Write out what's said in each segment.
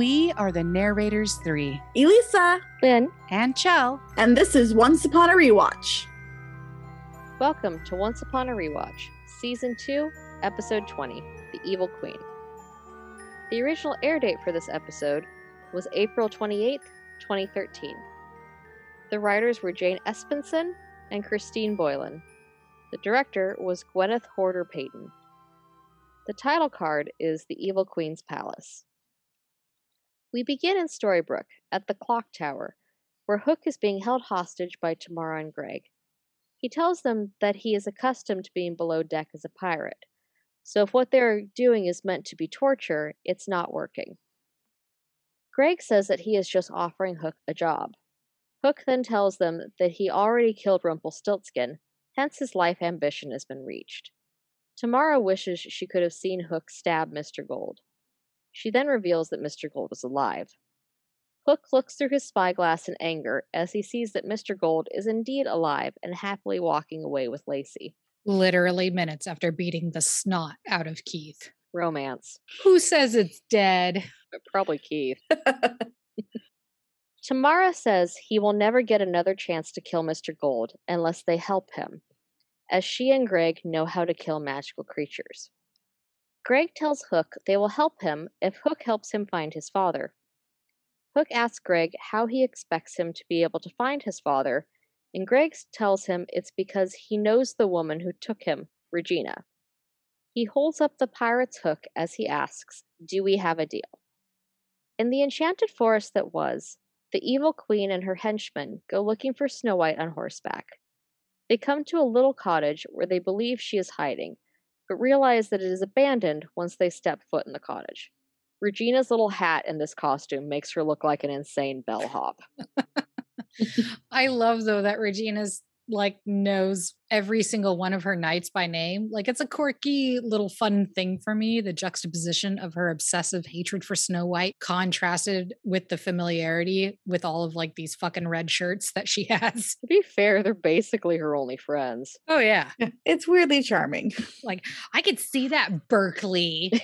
We are the narrators three, Elisa, Ben, and Chell. and this is Once Upon a Rewatch. welcome to Once Upon a Rewatch, Season 2, Episode 20 The Evil Queen. The original air date for this episode was April 28th, 2013. The writers were Jane Espenson and Christine Boylan. The director was Gwyneth Horder Payton. The title card is The Evil Queen's Palace. We begin in Storybrooke at the clock tower, where Hook is being held hostage by Tamara and Greg. He tells them that he is accustomed to being below deck as a pirate, so if what they're doing is meant to be torture, it's not working. Greg says that he is just offering Hook a job. Hook then tells them that he already killed Rumpelstiltskin, hence his life ambition has been reached. Tamara wishes she could have seen Hook stab Mr. Gold. She then reveals that Mr. Gold is alive. Hook looks through his spyglass in anger as he sees that Mr. Gold is indeed alive and happily walking away with Lacey. Literally minutes after beating the snot out of Keith. Romance. Who says it's dead? Uh, probably Keith. Tamara says he will never get another chance to kill Mr. Gold unless they help him, as she and Greg know how to kill magical creatures. Greg tells Hook they will help him if Hook helps him find his father. Hook asks Greg how he expects him to be able to find his father, and Greg tells him it's because he knows the woman who took him, Regina. He holds up the pirate's hook as he asks, Do we have a deal? In the enchanted forest that was, the evil queen and her henchmen go looking for Snow White on horseback. They come to a little cottage where they believe she is hiding, but realize that it is abandoned once they step foot in the cottage. Regina's little hat in this costume makes her look like an insane bellhop. I love though that Regina's like knows every single one of her knights by name. Like it's a quirky little fun thing for me. The juxtaposition of her obsessive hatred for Snow White contrasted with the familiarity with all of like these fucking red shirts that she has. To be fair, they're basically her only friends. Oh yeah. It's weirdly charming. Like I could see that Berkeley.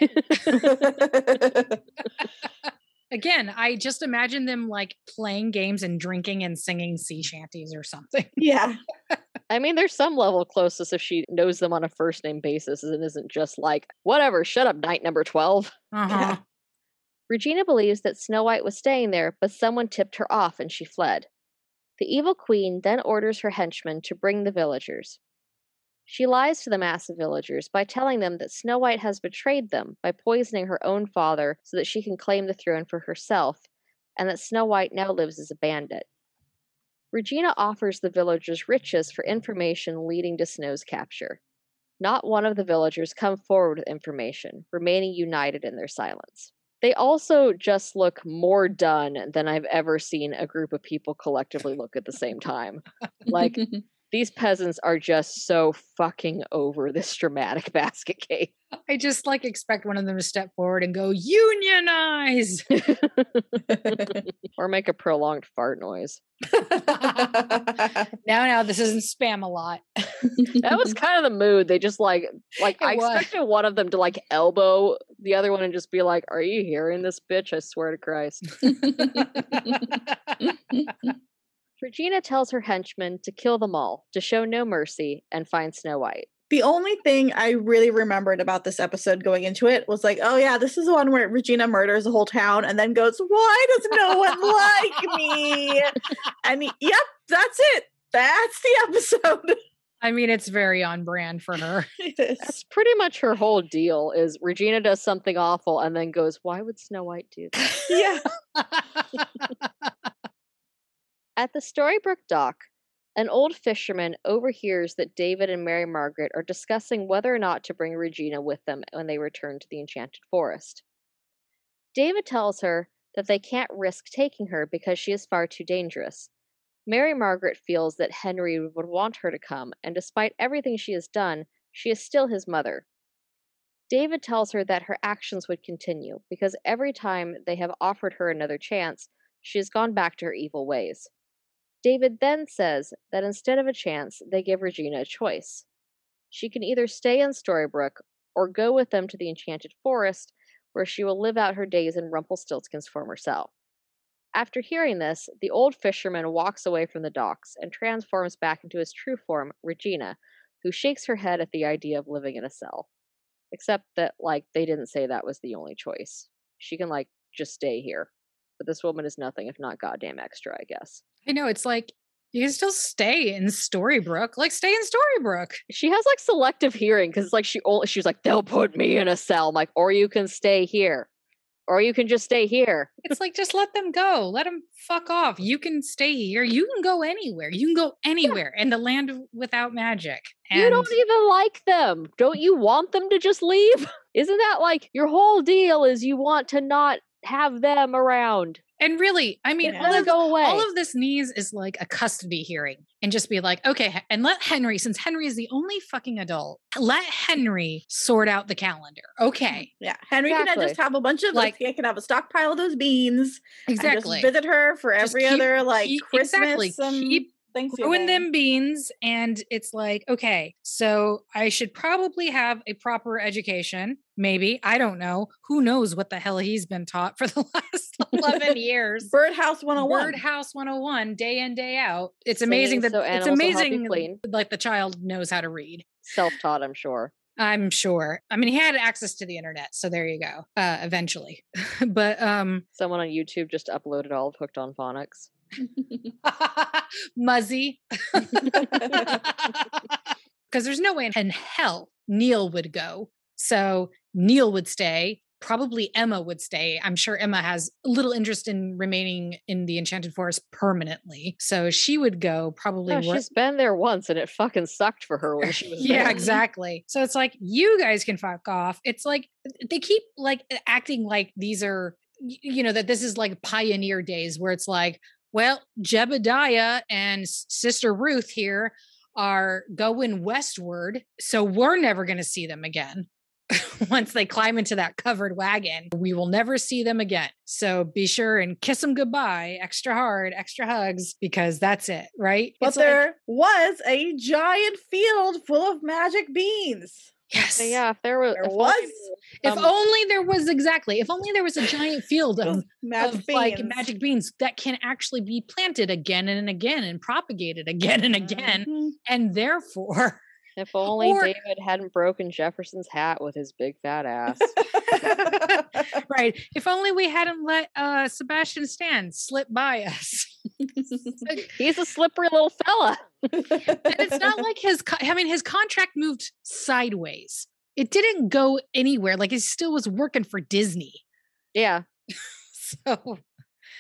Again, I just imagine them like playing games and drinking and singing sea shanties or something. yeah. I mean, there's some level of closeness if she knows them on a first name basis and isn't just like, whatever, shut up, knight number 12. Uh-huh. Regina believes that Snow White was staying there, but someone tipped her off and she fled. The evil queen then orders her henchmen to bring the villagers. She lies to the mass of villagers by telling them that Snow White has betrayed them by poisoning her own father so that she can claim the throne for herself, and that Snow White now lives as a bandit. Regina offers the villagers riches for information leading to Snow's capture. Not one of the villagers come forward with information, remaining united in their silence. They also just look more done than I've ever seen a group of people collectively look at the same time. Like, these peasants are just so fucking over this dramatic basket case. I just like expect one of them to step forward and go, unionize. or make a prolonged fart noise. now, now, this isn't Spamalot. That was kind of the mood. They just like, like It I was. expected one of them to like elbow the other one and just be like, "Are you hearing this, bitch? I swear to Christ." Regina tells her henchmen to kill them all, to show no mercy, and find Snow White. the only thing I really remembered about this episode going into it was like, oh yeah, this is the one where Regina murders the whole town and then goes, Why does no one like me? And yep, that's it. That's the episode. I mean, it's very on brand for her. it is. That's pretty much her whole deal. Is Regina does something awful and then goes, "Why would Snow White do that?" Yeah. At the Storybrooke dock, an old fisherman overhears that David and Mary Margaret are discussing whether or not to bring Regina with them when they return to the Enchanted Forest. David tells her that they can't risk taking her because she is far too dangerous. Mary Margaret feels that Henry would want her to come, and despite everything she has done, she is still his mother. David tells her that her actions would continue because every time they have offered her another chance, she has gone back to her evil ways. David then says that instead of a chance, they give Regina a choice. She can either stay in Storybrooke or go with them to the Enchanted Forest, where she will live out her days in Rumpelstiltskin's former cell. After hearing this, the old fisherman walks away from the docks and transforms back into his true form, Regina, who shakes her head at the idea of living in a cell. Except that, like, they didn't say that was the only choice. She can, like, just stay here. But this woman is nothing if not goddamn extra, I guess. I know it's like you can still stay in Storybrooke. Like stay in Storybrooke. She has like selective hearing because it's like she only she's like they'll put me in a cell. I'm like, or you can stay here, or you can just stay here. It's like just let them go. Let them fuck off. You can stay here. You can go anywhere. You can go anywhere in the land without magic. And You don't even like them. Don't you want them to just leave? Isn't that like your whole deal? Is you want to not have them around? and really, I mean, all Let of, go away. all of this needs is like a custody hearing and just be like, okay, and let Henry, since Henry is the only fucking adult, let Henry sort out the calendar. Mm-hmm. Okay. Yeah, Henry can Exactly. just have a bunch of Like- like he can have a stockpile of those beans. and Exactly. just visit her for every keep- other like keep- Christmas exactly. and Keep Thanksgiving. Throwing them beans, and it's like, okay, so I should probably have a proper education. Maybe I don't know. Who knows what the hell he's been taught for the last eleven years? Birdhouse 101. Birdhouse 101, day in day out. It's amazing that so it's animals will help you amazing. Like the child knows how to read. Self-taught, I'm sure. I'm sure. I mean, he had access to the internet, so there you go. Uh, eventually, but um, Someone on YouTube just uploaded all of Hooked on Phonics. Muzzy. Because there's no way in hell Neil would go. So Neil would stay. Probably Emma would stay. I'm sure Emma has little interest in remaining in the Enchanted Forest permanently. So she would go probably. No, she's been there once and it fucking sucked for her when she was yeah, there. exactly. So it's like you guys can fuck off. It's like they keep like acting like these are you know that this is like pioneer days where it's like, well, Jebediah and Sister Ruth here are going westward, so we're never going to see them again. Once they climb into that covered wagon, we will never see them again. So be sure and kiss them goodbye extra hard, extra hugs, because that's it, right? but It's like- there was a giant field full of magic beans. Yes, So yeah, if there was, There if only was If Um, only there was exactly, if only there was a giant field of, magic of beans. like magic beans that can actually be planted again and again and propagated again and again. Mhm. And therefore, if only Or- David hadn't broken Jefferson's hat with his big fat ass. right, if only we hadn't let uh Sebastian Stan slip by us. He's a slippery little fella. and it's not like his, co- I mean, his contract moved sideways. It didn't go anywhere. Like he still was working for Disney. Yeah, So,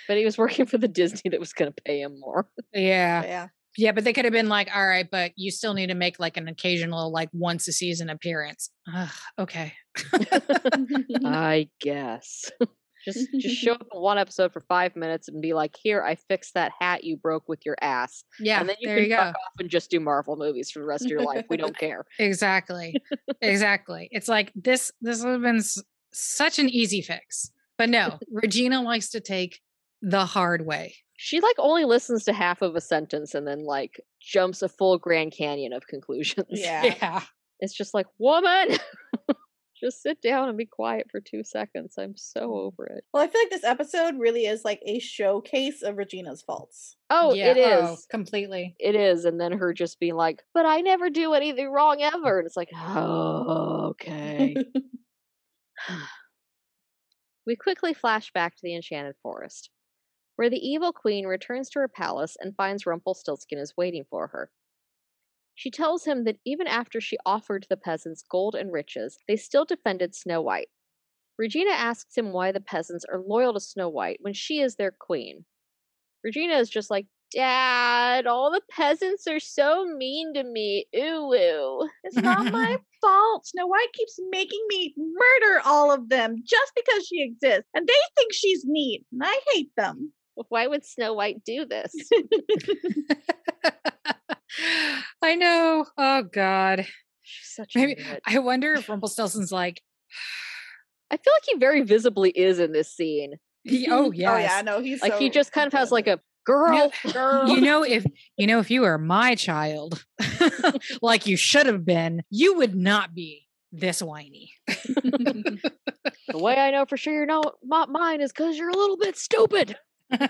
but he was working for the Disney that was going to pay him more. yeah. yeah. Yeah, but they could have been like, all right, but you still need to make like an occasional, like once a season appearance. Ugh, okay. I guess. just just show up in one episode for five minutes and be like, "Here, I fixed that hat you broke with your ass," Yeah, and then you there can you go. fuck off and just do Marvel movies for the rest of your life. We don't care. Exactly. exactly. It's like this, this would have been s- such an easy fix. But no, Regina likes to take the hard way. She like only listens to half of a sentence and then like jumps a full Grand Canyon of conclusions. Yeah. Yeah. It's just like, woman, just sit down and be quiet for two seconds. I'm so mm. over it. Well, I feel like this episode really is like a showcase of Regina's faults. Oh, yeah, it oh, is. oh, completely. It is. And then her just being like, but I never do anything wrong ever. And it's like, oh, okay. we quickly flash back to the Enchanted Forest, where the evil queen returns to her palace and finds Rumpelstiltskin is waiting for her. She tells him that even after she offered the peasants gold and riches, they still defended Snow White. Regina asks him why the peasants are loyal to Snow White when she is their queen. Regina is just like, Dad, all the peasants are so mean to me. Ooh, ooh. It's not my fault. Snow White keeps making me murder all of them just because she exists. And they think she's neat. And I hate them. Why would Snow White do this? I know. Oh God. She's such a Maybe. I wonder if Rumpelstiltskin's like, I feel like he very visibly is in this scene. he, oh yes. Oh, yeah. No, he's Like he just kind of has like a You know- girl, girl. you know if you know if you were my child like you should have been you would not be this whiny The way I know for sure you're not mine is because you're a little bit stupid.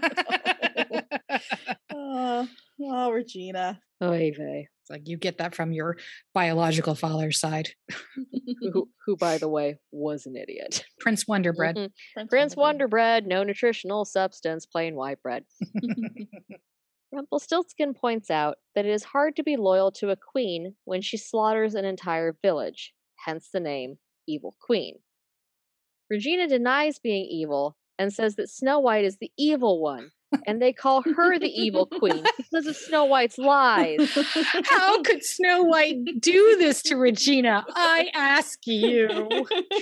oh, oh, Regina. Oy vey. It's like you get that from your biological father's side. Who, who, by the way, was an idiot. Prince Wonderbread. Mhm. Prince Prince Wonderbread. Wonderbread, no nutritional substance, plain white bread. Rumpelstiltskin points out that it is hard to be loyal to a queen when she slaughters an entire village, hence the name Evil Queen. Regina denies being evil and says that Snow White is the evil one, and they call her the evil queen because of Snow White's lies. How could Snow White do this to Regina? I ask you.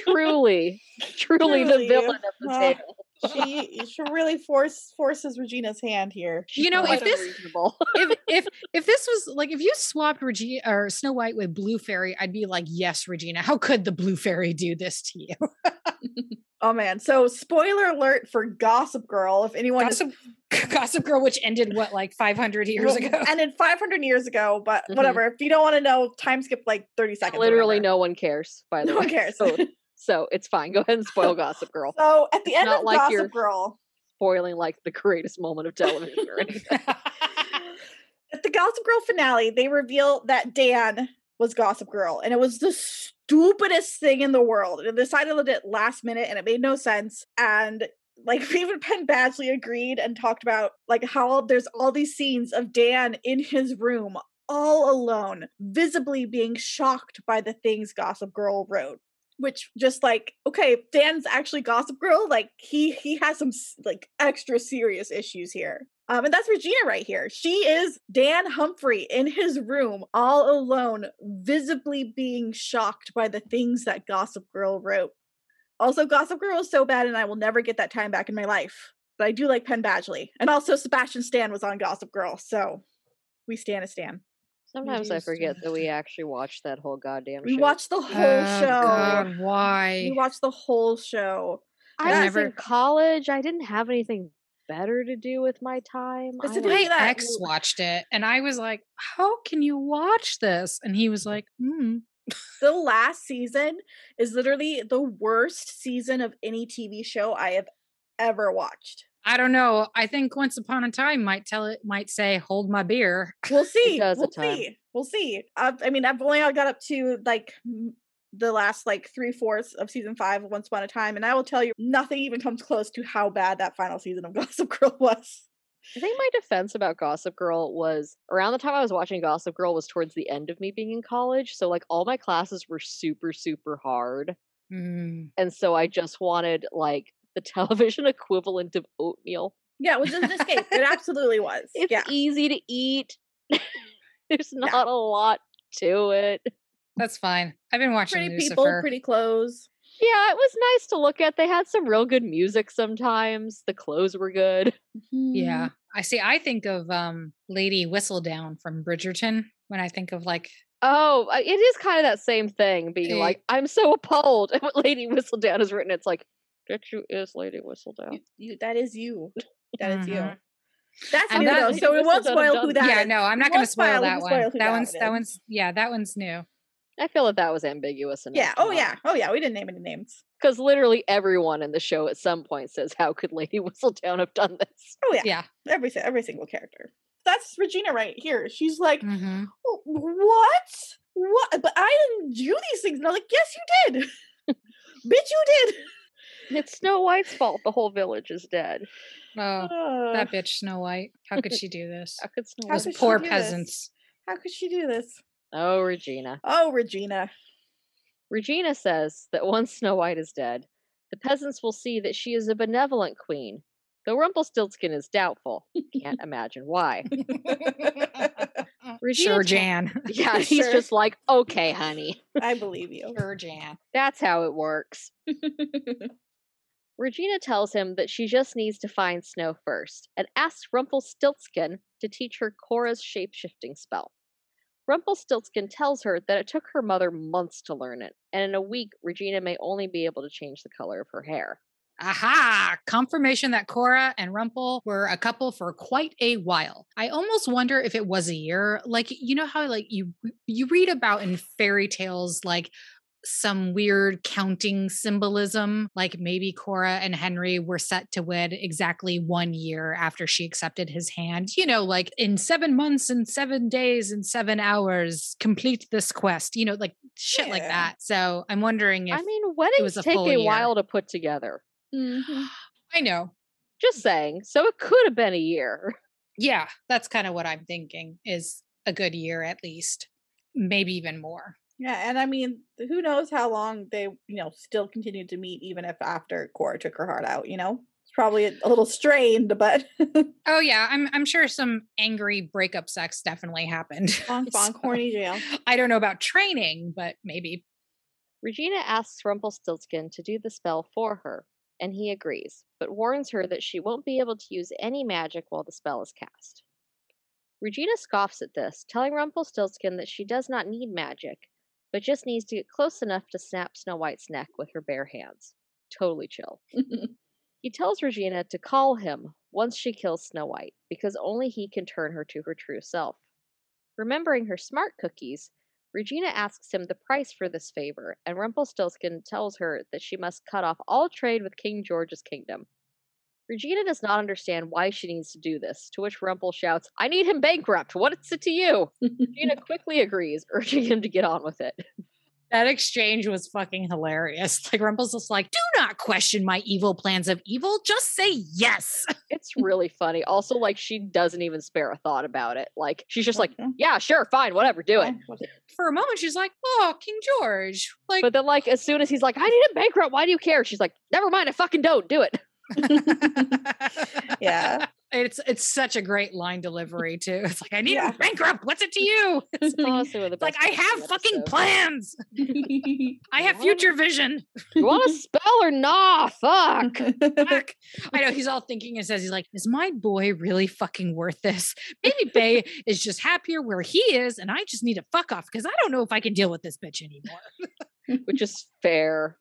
Truly, truly, the villain of the tale. she she really force forces Regina's hand here. You know, if this if if if this was like if you swapped Regina or Snow White with Blue Fairy, I'd be like, yes, Regina. How could the Blue Fairy do this to you? Oh man! So spoiler alert for Gossip Girl. If anyone is Gossip, Gossip Girl, which ended what like 500 years well, ago. ended 500 years ago, but Mhm. whatever. If you don't want to know, time skip like 30 seconds. Literally, no one cares. By the No way, one cares. So, so it's fine. Go ahead and spoil Gossip Girl. So at the It's end not of like Gossip you're- Girl, Spoiling like the greatest moment of television or anything. at the Gossip Girl finale, they reveal that Dan was Gossip Girl, and it was the stupidest thing in the world. And decided it last minute, and it made no sense. And like even Penn Badgley agreed and talked about like how there's all these scenes of Dan in his room all alone, visibly being shocked by the things Gossip Girl wrote. Which just like okay, Dan's actually Gossip Girl. Like he he has some like extra serious issues here. Um, and that's Regina right here. She is Dan Humphrey in his room, all alone, visibly being shocked by the things that Gossip Girl wrote. Also, Gossip Girl is so bad, and I will never get that time back in my life. But I do like Penn Badgley, and also Sebastian Stan was on Gossip Girl, so we stand a Stan. Sometimes I forget that we actually watched that whole goddamn We show. watched the whole Oh, show. God, why? We watched the whole show. I I was never- in college. I didn't have anything better to do with my time. I to do don't- with My ex watched it, and I was like, "How can you watch this?" And he was like, mm. The last season is literally the worst season of any TV show I have ever watched. "I don't know. I think Once Upon a Time might tell it might say, hold my beer.'" We'll see. We'll see. We'll see. Uh, I mean, I've only got up to like the last like three fourths of season five of Once Upon a Time, and I will tell you, nothing even comes close to how bad that final season of Gossip Girl was. I think my defense about Gossip Girl was around the time I was watching Gossip Girl was towards the end of me being in college. So like all my classes were super, super hard. Mm. And so I just wanted like the television equivalent of oatmeal. Yeah, it was just an escape. It absolutely was. It's yeah. easy to eat. There's not a lot to it. That's fine. I've been watching Pretty Lucifer. people, pretty clothes. Yeah, it was nice to look at. They had some real good music sometimes. The clothes were good. Yeah. I see. I think of um Lady Whistledown from Bridgerton when I think of like Oh, it is kind of that same thing, being like, I'm so appalled at what Lady Whistledown has written. It's like, that you is Lady Whistledown. You, you, that is you. That is you. Mhm. That's And new that- though, so we won't spoil who that. that yeah, is. no, I'm not going to spoil spoil- that one. spoil that that one's one that is. one's yeah, that one's new. I feel that that was ambiguous enough. Yeah. Oh yeah. Oh yeah. We didn't name any names. Because literally everyone in the show at some point says, How could Lady Whistledown have done this? Oh yeah. Yeah. Every every single character. That's Regina right here. She's like, Mhm. "Oh, what? What? But I didn't do these things. And I'm like, yes, you did. Bitch, you did. It's Snow White's fault the whole village is dead. Oh, Uh, that bitch Snow White. How could she do this? How could Snow Those White? she poor do this? peasants. how could she do this? Oh, Regina. Oh, Regina. Regina says that once Snow White is dead, the peasants will see that she is a benevolent queen, though Rumpelstiltskin is doubtful. Can't imagine why. Regina sure, ta- Jan. Yeah, he's Sure. just like, okay, honey, I believe you. Sure, Jan. that's how it works. Regina tells him that she just needs to find Snow first and asks Rumpelstiltskin to teach her Cora's shapeshifting spell. Rumpelstiltskin tells her that it took her mother months to learn it, and in a week, Regina may only be able to change the color of her hair. Aha! Confirmation that Cora and Rumple were a couple for quite a while. I almost wonder if it was a year. Like you know how like you you read about in fairy tales like some weird counting symbolism. Like maybe Cora and Henry were set to wed exactly one year after she accepted his hand. You know, like in seven months and seven days and seven hours, complete this quest, you know, like shit like that. So I'm wondering if I mean, weddings was a take a while to put together. Mhm. I know. Just saying. So it could have been a year. Yeah, that's kind of what I'm thinking is a good year at least. Maybe even more. Yeah, and I mean, who knows how long they, you know, still continued to meet even if after Cora took her heart out, you know? It's probably a, a little strained, but Oh yeah, I'm I'm sure some angry breakup sex definitely happened. bonk bonk So, horny jail. I don't know about training, but maybe. Regina asks Rumpelstiltskin to do the spell for her, and he agrees, but warns her that she won't be able to use any magic while the spell is cast. Regina scoffs at this, telling Rumpelstiltskin that she does not need magic, but just needs to get close enough to snap Snow White's neck with her bare hands. Totally chill. He tells Regina to call him once she kills Snow White, because only he can turn her to her true self. Remembering her smart cookies, Regina asks him the price for this favor, and Rumpelstiltskin tells her that she must cut off all trade with King George's kingdom. Regina does not understand why she needs to do this, to which Rumpel shouts, I need him bankrupt! What's it to you? Regina quickly agrees, urging him to get on with it. That exchange was fucking hilarious. Like Rumple's just like, do not question my evil plans of evil. Just say yes. It's really funny. Also, like, she doesn't even spare a thought about it. Like, she's just like, mm-hmm. yeah, sure, fine, whatever, do it. For a moment, she's like, oh, King George. Like, But then, like, as soon as he's like, I need him bankrupt, why do you care? She's like, never mind, I fucking don't. Do it. Yeah. It's it's such a great line delivery too. It's like I need Yeah. him bankrupt. What's it to you? It's like, Honestly, one of the it's like I have fucking episode. plans. I have future vision. You want to spell or nah? Fuck. Fuck. I know he's all thinking and says he's like, is my boy really fucking worth this? Maybe Bae is just happier where he is, and I just need to fuck off because I don't know if I can deal with this bitch anymore. Which is fair.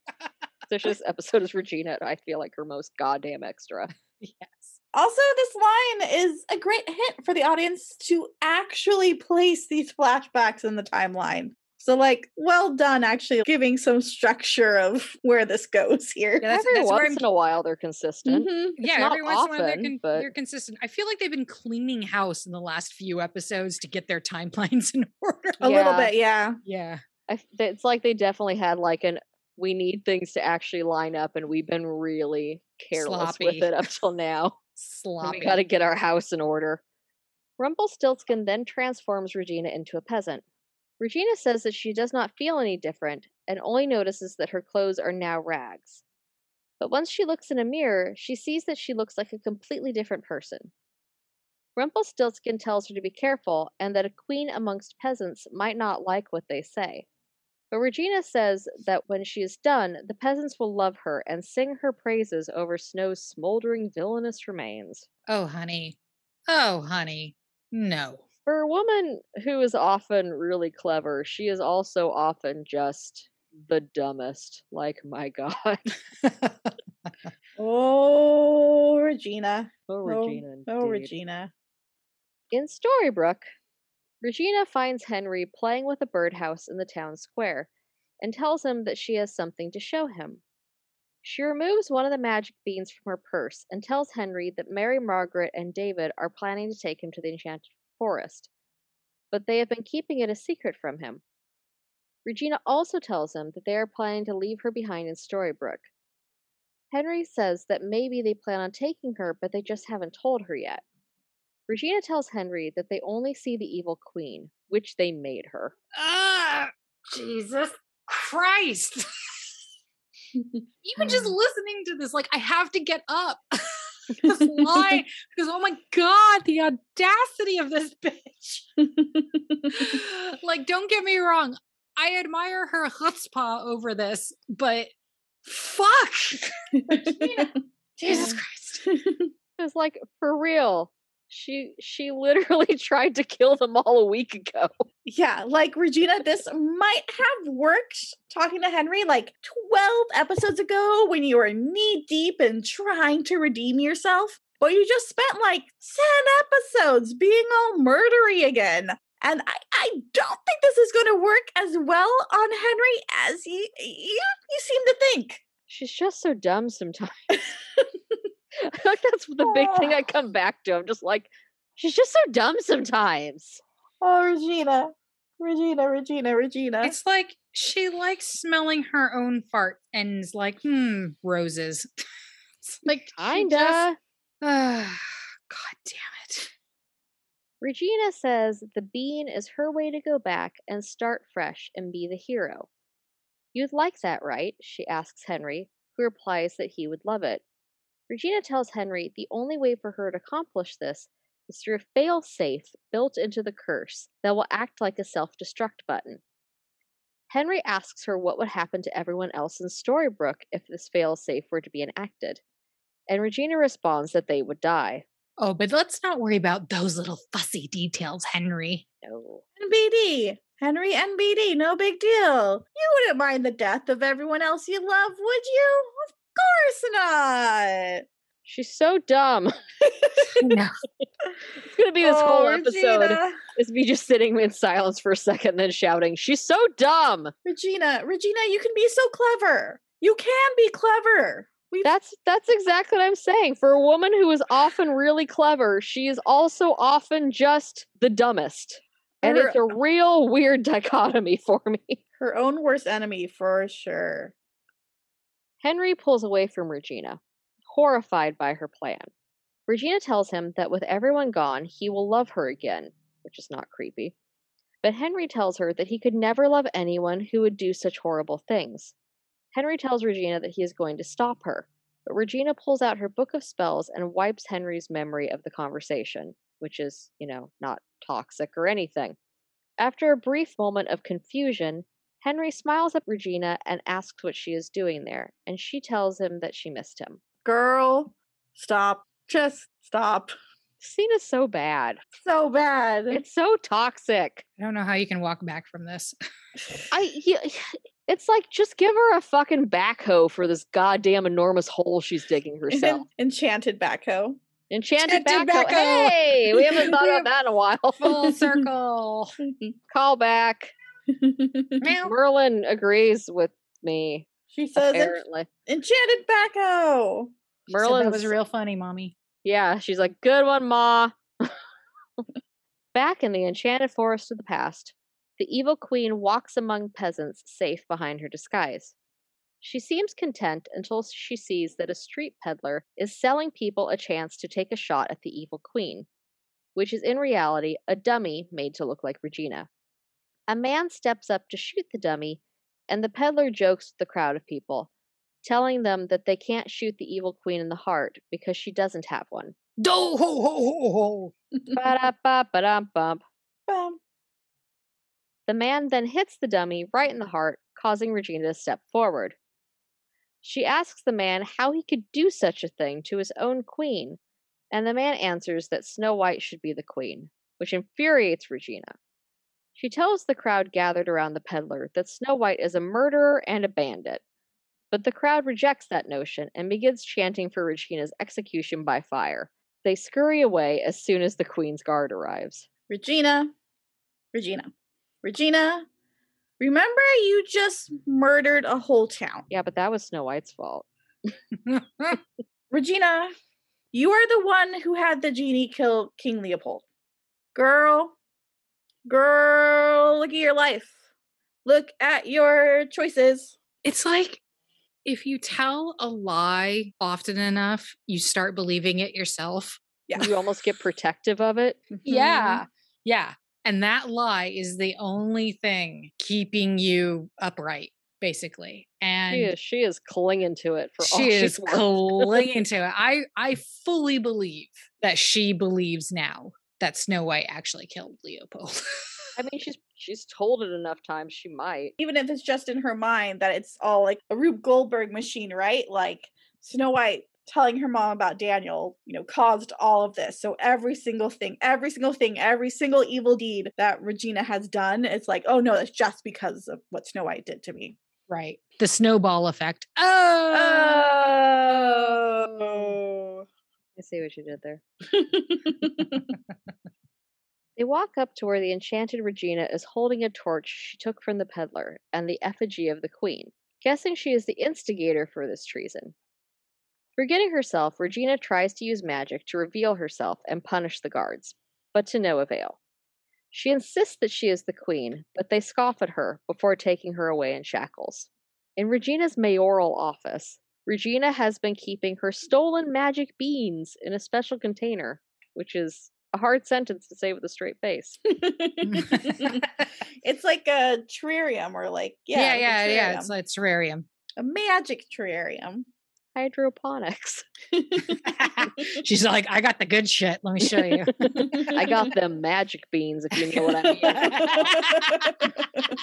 Especially this episode is Regina, and I feel like her most goddamn extra. yes. Also, this line is a great hint for the audience to actually place these flashbacks in the timeline. So, like, well done, actually giving some structure of where this goes here. Yeah, that's, Every that's once in a while, they're consistent. Mhm. yeah, not every once in a while they're, con- but- they're consistent. I feel like they've been cleaning house in the last few episodes to get their timelines in order. A little bit, yeah. Yeah. I f it's like they definitely had like an we need things to actually line up, and we've been really careless with it up till now. Sloppy. We got to get our house in order. Rumpelstiltskin then transforms Regina into a peasant. Regina says that she does not feel any different and only notices that her clothes are now rags. But once she looks in a mirror, she sees that she looks like a completely different person. Rumpelstiltskin tells her to be careful and that a queen amongst peasants might not like what they say. But Regina says that when she is done, the peasants will love her and sing her praises over Snow's smoldering villainous remains. Oh, honey. Oh, honey. No. For a woman who is often really clever, she is also often just the dumbest. Like, my God. Oh, Regina. Oh, Oh, Regina. oh, indeed. Regina. In Storybrooke, Regina finds Henry playing with a birdhouse in the town square and tells him that she has something to show him. She removes one of the magic beans from her purse and tells Henry that Mary Margaret and David are planning to take him to the Enchanted Forest, but they have been keeping it a secret from him. Regina also tells him that they are planning to leave her behind in Storybrooke. Henry says that maybe they plan on taking her, but they just haven't told her yet. Regina tells Henry that they only see the evil queen, which they made her. Ah, Jesus Christ. Even just listening to this, like, I have to get up. this line, because oh my God, the audacity of this bitch. like, don't get me wrong. I admire her chutzpah over this, but fuck. Jesus Christ. It's like for real. She she literally tried to kill them all a week ago. Yeah, like Regina, this might have worked talking to Henry like 12 episodes ago when you were knee deep in trying to redeem yourself. But you just spent like 10 episodes being all murdery again. And I, I don't think this is going to work as well on Henry as you, you, you seem to think. She's just so dumb sometimes. like that's the big thing I come back to. I'm just like, she's just so dumb sometimes. Oh, Regina. Regina, Regina, Regina. It's like she likes smelling her own fart and is like, hmm, roses. it's like Kinda. God damn it. Regina says the bean is her way to go back and start fresh and be the hero. You'd like that, right? She asks Henry, who replies that he would love it. Regina tells Henry the only way for her to accomplish this is through a fail safe built into the curse that will act like a self destruct button. Henry asks her what would happen to everyone else in Storybrooke if this fail safe were to be enacted, and Regina responds that they would die. Oh, but let's not worry about those little fussy details, Henry. No. NBD. Henry NBD, no big deal. You wouldn't mind the death of everyone else you love, would you? Of course not. She's so dumb. no. It's gonna be this whole Oh, episode Regina. is me just sitting in silence for a second, then shouting, "She's so dumb." Regina, Regina, you can be so clever. You can be clever. We've That's that's exactly what I'm saying. For a woman who is often really clever, she is also often just the dumbest, and Her- it's a real weird dichotomy for me. her own worst enemy for sure. Henry pulls away from Regina, horrified by her plan. Regina tells him that with everyone gone, he will love her again, which is not creepy. But Henry tells her that he could never love anyone who would do such horrible things. Henry tells Regina that he is going to stop her, but Regina pulls out her book of spells and wipes Henry's memory of the conversation, which is, you know, not toxic or anything. After a brief moment of confusion, Henry smiles at Regina and asks what she is doing there, and she tells him that she missed him. Girl, stop. Just stop. The scene is so bad. So bad. It's so toxic. I don't know how you can walk back from this. I yeah, it's like just give her a fucking backhoe for this goddamn enormous hole she's digging herself. Enchanted backhoe. Enchanted, Enchanted backhoe. backhoe. Hey, we haven't thought We about that in a while. Full circle. Call back. Merlin agrees with me. she says "En- Apparently, enchanted backhoe. She said Merlin's that was real funny, mommy. Yeah, she's like, good one, Ma. Back in the enchanted forest of the past, the evil queen walks among peasants safe behind her disguise. She seems content until she sees that a street peddler is selling people a chance to take a shot at the evil queen, which is in reality a dummy made to look like Regina. A man steps up to shoot the dummy, and the peddler jokes with the crowd of people, telling them that they can't shoot the evil queen in the heart because she doesn't have one. Do ho ho ho ho. Ba-da-ba-ba-dum-bump. Bum. The man then hits the dummy right in the heart, causing Regina to step forward. She asks the man how he could do such a thing to his own queen, and the man answers that Snow White should be the queen, which infuriates Regina. She tells the crowd gathered around the peddler that Snow White is a murderer and a bandit, but the crowd rejects that notion and begins chanting for Regina's execution by fire. They scurry away as soon as the queen's guard arrives. Regina. Regina. Regina. Remember you just murdered a whole town. Yeah, but that was Snow White's fault. Regina, you are the one who had the genie kill King Leopold. Girl, girl, look at your life. Look at your choices. It's like if you tell a lie often enough, you start believing it yourself. Yeah. You almost get protective of it. Mm-hmm. Yeah. Yeah. And that lie is the only thing keeping you upright, basically. And She is she is clinging to it for all she she's is clinging to it. I I fully believe that she believes now that Snow White actually killed Leopold. I mean, she's she's told it enough times. She might. Even if it's just in her mind that it's all like a Rube Goldberg machine, right? Like Snow White telling her mom about Daniel, you know, caused all of this. So every single thing, every single thing, every single evil deed that Regina has done, it's like, oh no, that's just because of what Snow White did to me. right. The snowball effect. Oh. Oh. I see what you did there. They walk up to where the enchanted Regina is holding a torch she took from the peddler and the effigy of the queen, guessing she is the instigator for this treason. Forgetting herself, Regina tries to use magic to reveal herself and punish the guards, but to no avail. She insists that she is the queen, but they scoff at her before taking her away in shackles. In Regina's mayoral office, Regina has been keeping her stolen magic beans in a special container, which is a hard sentence to say with a straight face. it's like a terrarium or like yeah, yeah, like a yeah, yeah. It's like terrarium. a magic terrarium. Hydroponics. She's like, I got the good shit. Let me show you. I got them magic beans, if you know what I mean.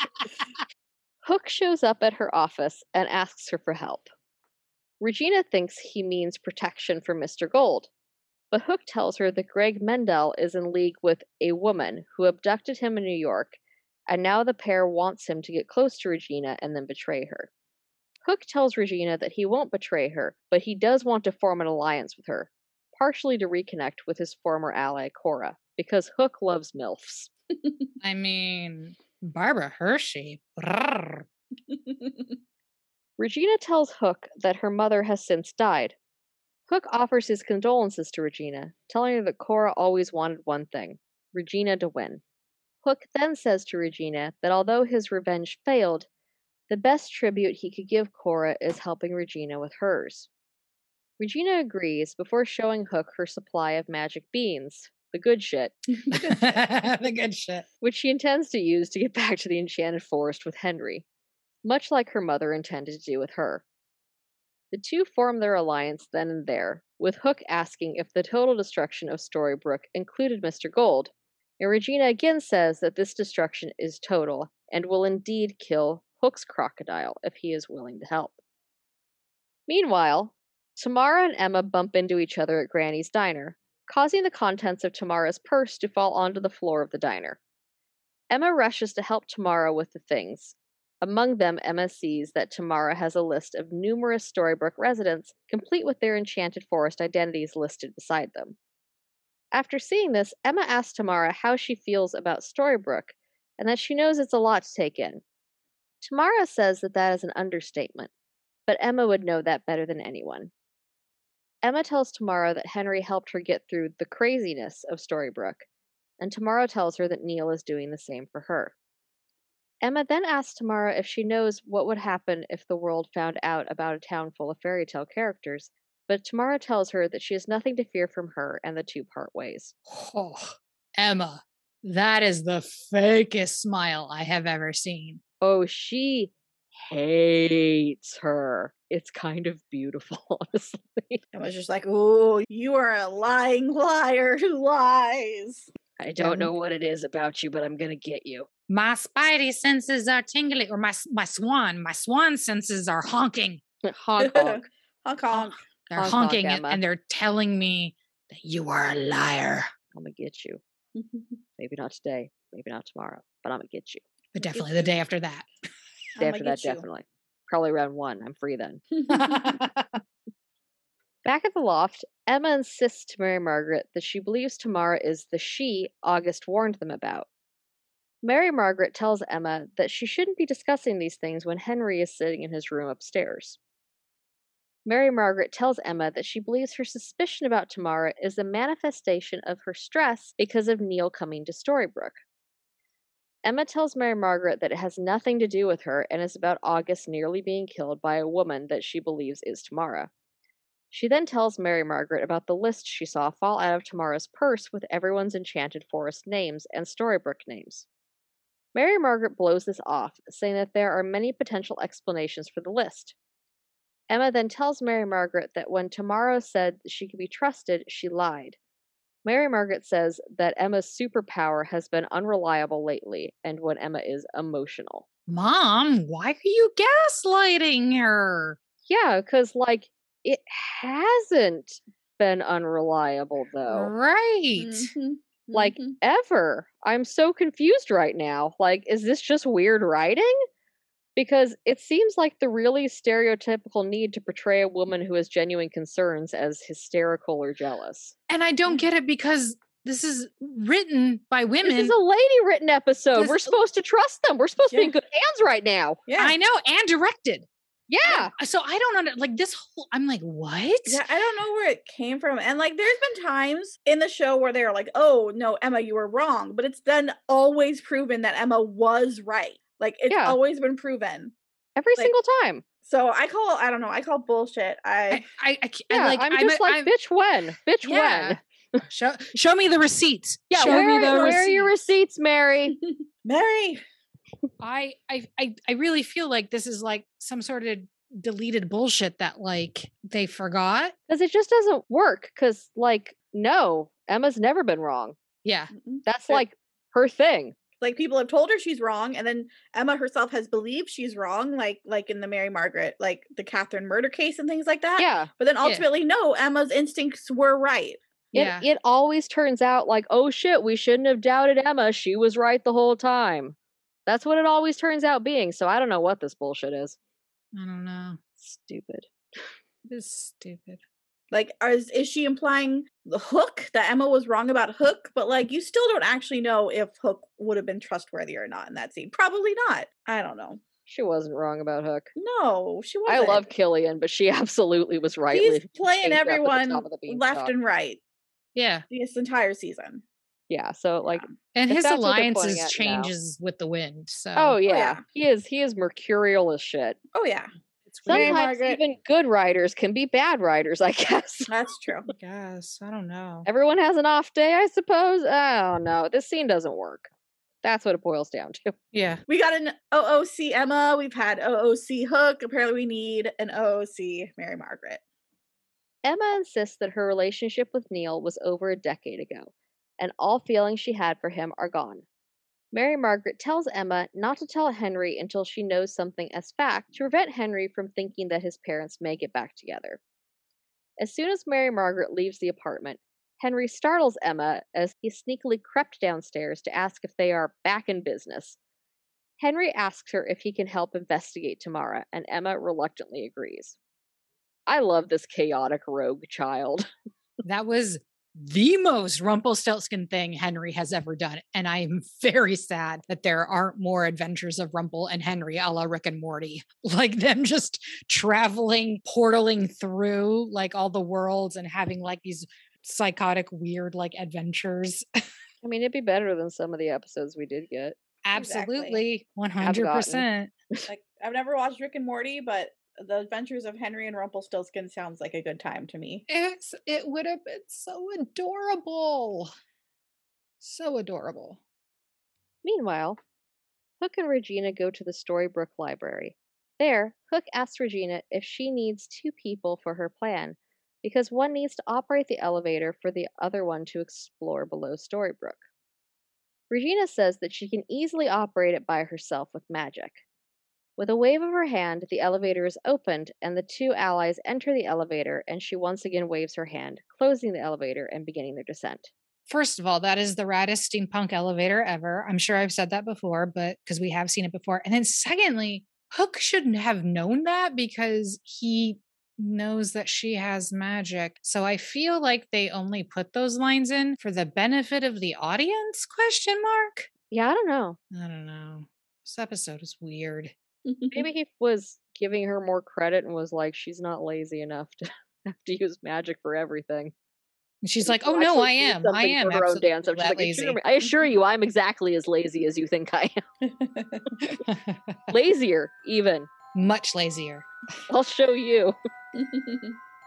Hook shows up at her office and asks her for help. Regina thinks he means protection for Mr. Gold, but Hook tells her that Greg Mendell is in league with a woman who abducted him in New York, and now the pair wants him to get close to Regina and then betray her. Hook tells Regina that he won't betray her, but he does want to form an alliance with her, partially to reconnect with his former ally Cora, because Hook loves MILFs. I mean, Barbara Hershey. Regina tells Hook that her mother has since died. Hook offers his condolences to Regina, telling her that Cora always wanted one thing Regina to win. Hook then says to Regina that although his revenge failed, the best tribute he could give Cora is helping Regina with hers. Regina agrees before showing Hook her supply of magic beans, the good shit, the good shit. which she intends to use to get back to the Enchanted Forest with Henry, much like her mother intended to do with her. The two form their alliance then and there, with Hook asking if the total destruction of Storybrooke included Mr. Gold, and Regina again says that this destruction is total and will indeed kill Hook's crocodile if he is willing to help. Meanwhile, Tamara and Emma bump into each other at Granny's diner, causing the contents of Tamara's purse to fall onto the floor of the diner. Emma rushes to help Tamara with the things. Among them, Emma sees that Tamara has a list of numerous Storybrooke residents, complete with their Enchanted Forest identities listed beside them. After seeing this, Emma asks Tamara how she feels about Storybrooke and that she knows it's a lot to take in. Tamara says that that is an understatement, but Emma would know that better than anyone. Emma tells Tamara that Henry helped her get through the craziness of Storybrooke, and Tamara tells her that Neil is doing the same for her. Emma then asks Tamara if she knows what would happen if the world found out about a town full of fairy tale characters, but Tamara tells her that she has nothing to fear from her and the two part ways. Oh, Emma, that is the fakest smile I have ever seen. Oh, she hates her. It's kind of beautiful, honestly. I was just like, "Oh, you are a lying liar who lies." I don't know what it is about you, but I'm gonna get you. My spidey senses are tingling, or my my swan, my swan senses are honking. honk honk. Honk honk. They're Honk, honk, honking and- and they're telling me that you are a liar. I'm gonna get you. Maybe not today, maybe not tomorrow, but I'm gonna get you. But definitely the day after that. Day after that, you. definitely. Probably around one. I'm free then. Back at the loft, Emma insists to Mary Margaret that she believes Tamara is the she August warned them about. Mary Margaret tells Emma that she shouldn't be discussing these things when Henry is sitting in his room upstairs. Mary Margaret tells Emma that she believes her suspicion about Tamara is a manifestation of her stress because of Neil coming to Storybrooke. Emma tells Mary Margaret that it has nothing to do with her and is about August nearly being killed by a woman that she believes is Tamara. She then tells Mary Margaret about the list she saw fall out of Tamara's purse with everyone's Enchanted Forest names and Storybrooke names. Mary Margaret blows this off, saying that there are many potential explanations for the list. Emma then tells Mary Margaret that when Tamara said she could be trusted, she lied. Mary Margaret says that Emma's superpower has been unreliable lately, and when Emma is emotional. Mom, why are you gaslighting her? Yeah, because, like, it hasn't been unreliable, though. Right. Mhm, Like, mhm. ever. I'm so confused right now. Like, is this just weird writing? Because it seems like the really stereotypical need to portray a woman who has genuine concerns as hysterical or jealous. And I don't get it because this is written by women. This is a lady written episode. This- We're supposed to trust them. We're supposed to be in good hands right now. yeah. I know, and directed. Yeah. So I don't under like this whole. I'm like, what? Yeah, I don't know where it came from. And like there's been times in the show where they're like, "Oh, no, Emma, you were wrong." But it's then always proven that Emma was right. Like it's Yeah. always been proven. Every Like, single time. So I call I don't know, I call bullshit. I I, I, I, ca- I Yeah. like. I'm, I'm, just a- like, I'm- bitch, when? Bitch, Yeah. when? show show me the receipts. Yeah. show Where, me the where are your receipts. receipts, Mary? Mary. I, I I I really feel like this is like some sort of deleted bullshit that like they forgot. Because it just doesn't work. Because, like, no, Emma's never been wrong. Yeah. That's Sure. like her thing. Like people have told her she's wrong, and then Emma herself has believed she's wrong, like like in the Mary Margaret, like the Catherine murder case and things like that. Yeah. But then ultimately, no, Emma's instincts were right. It, Yeah. it always turns out like, oh shit, we shouldn't have doubted Emma. She was right the whole time. That's what it always turns out being. So I don't know what this bullshit is. I don't know. Stupid. This is stupid. Like, is is she implying the Hook that Emma was wrong about Hook? But like, you still don't actually know if Hook would have been trustworthy or not in that scene. Probably not. I don't know. She wasn't wrong about Hook. No, she wasn't. I love Killian, but she absolutely was right. He's playing everyone left and right Yeah. this entire season. Yeah. So like, And his that's what they're pointing alliances at now. changes with the wind. Oh, so oh yeah, yeah. he is he is mercurial as shit. Oh yeah, it's weird. Mary Sometimes Margaret. even good writers can be bad writers. I guess that's true. I guess. I don't know. everyone has an off day. I suppose. Oh don't. This scene doesn't work. That's what it boils down to. Yeah. We got an OOC Emma. We've had OOC Hook. Apparently, we need an OOC Mary Margaret. Emma insists that her relationship with Neal was over a decade ago, and all feelings she had for him are gone. Mary Margaret tells Emma not to tell Henry until she knows something as fact to prevent Henry from thinking that his parents may get back together. As soon as Mary Margaret leaves the apartment, Henry startles Emma as he sneakily crept downstairs to ask if they are back in business. Henry asks her if he can help investigate Tamara, and Emma reluctantly agrees. I love this chaotic rogue child. That was the most Rumpelstiltskin thing Henry has ever done. And I am very sad that there aren't more adventures of Rumpel and Henry a la Rick and Morty. Like them just traveling, portaling through like all the worlds and having like these psychotic, weird like adventures. I mean, it'd be better than some of the episodes we did get. Absolutely. gotten. 100%. Like I've never watched Rick and Morty, but the Adventures of Henry and Rumpelstiltskin sounds like a good time to me. It's, it would have been so adorable. So adorable. Meanwhile, Hook and Regina go to the Storybrooke Library. There, Hook asks Regina if she needs two people for her plan, because one needs to operate the elevator for the other one to explore below Storybrooke. Regina says that she can easily operate it by herself with magic. With a wave of her hand, the elevator is opened, and the two allies enter the elevator, and she once again waves her hand, closing the elevator and beginning their descent. First of all, that is the raddest steampunk elevator ever. I'm sure I've said that before, but because we have seen it before. And then secondly, Hook shouldn't have known that because he knows that she has magic. So I feel like they only put those lines in for the benefit of the audience? Question mark. Yeah, I don't know. I don't know. This episode is weird. Maybe he was giving her more credit and was like, she's not lazy enough to have to use magic for everything. And she's like, "Oh no, I am. I am her own dance. She's like, I lazy." assure, I assure you, I'm exactly as lazy as you think I am. Lazier, even. Much lazier. I'll show you.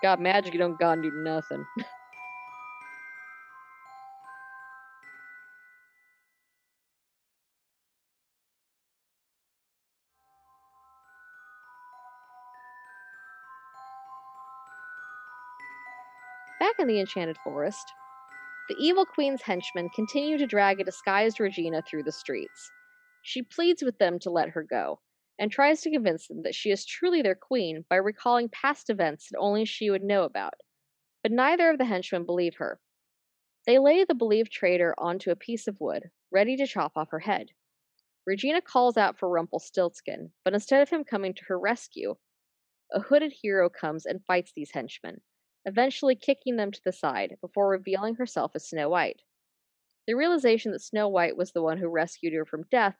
Got magic, you don't gotta do nothing. In the Enchanted Forest, the evil queen's henchmen continue to drag a disguised Regina through the streets. She pleads with them to let her go, and tries to convince them that she is truly their queen by recalling past events that only she would know about. But neither of the henchmen believe her. They lay the believed traitor onto a piece of wood, ready to chop off her head. Regina calls out for Rumpelstiltskin, but instead of him coming to her rescue, a hooded hero comes and fights these henchmen, eventually kicking them to the side before revealing herself as Snow White. The realization that Snow White was the one who rescued her from death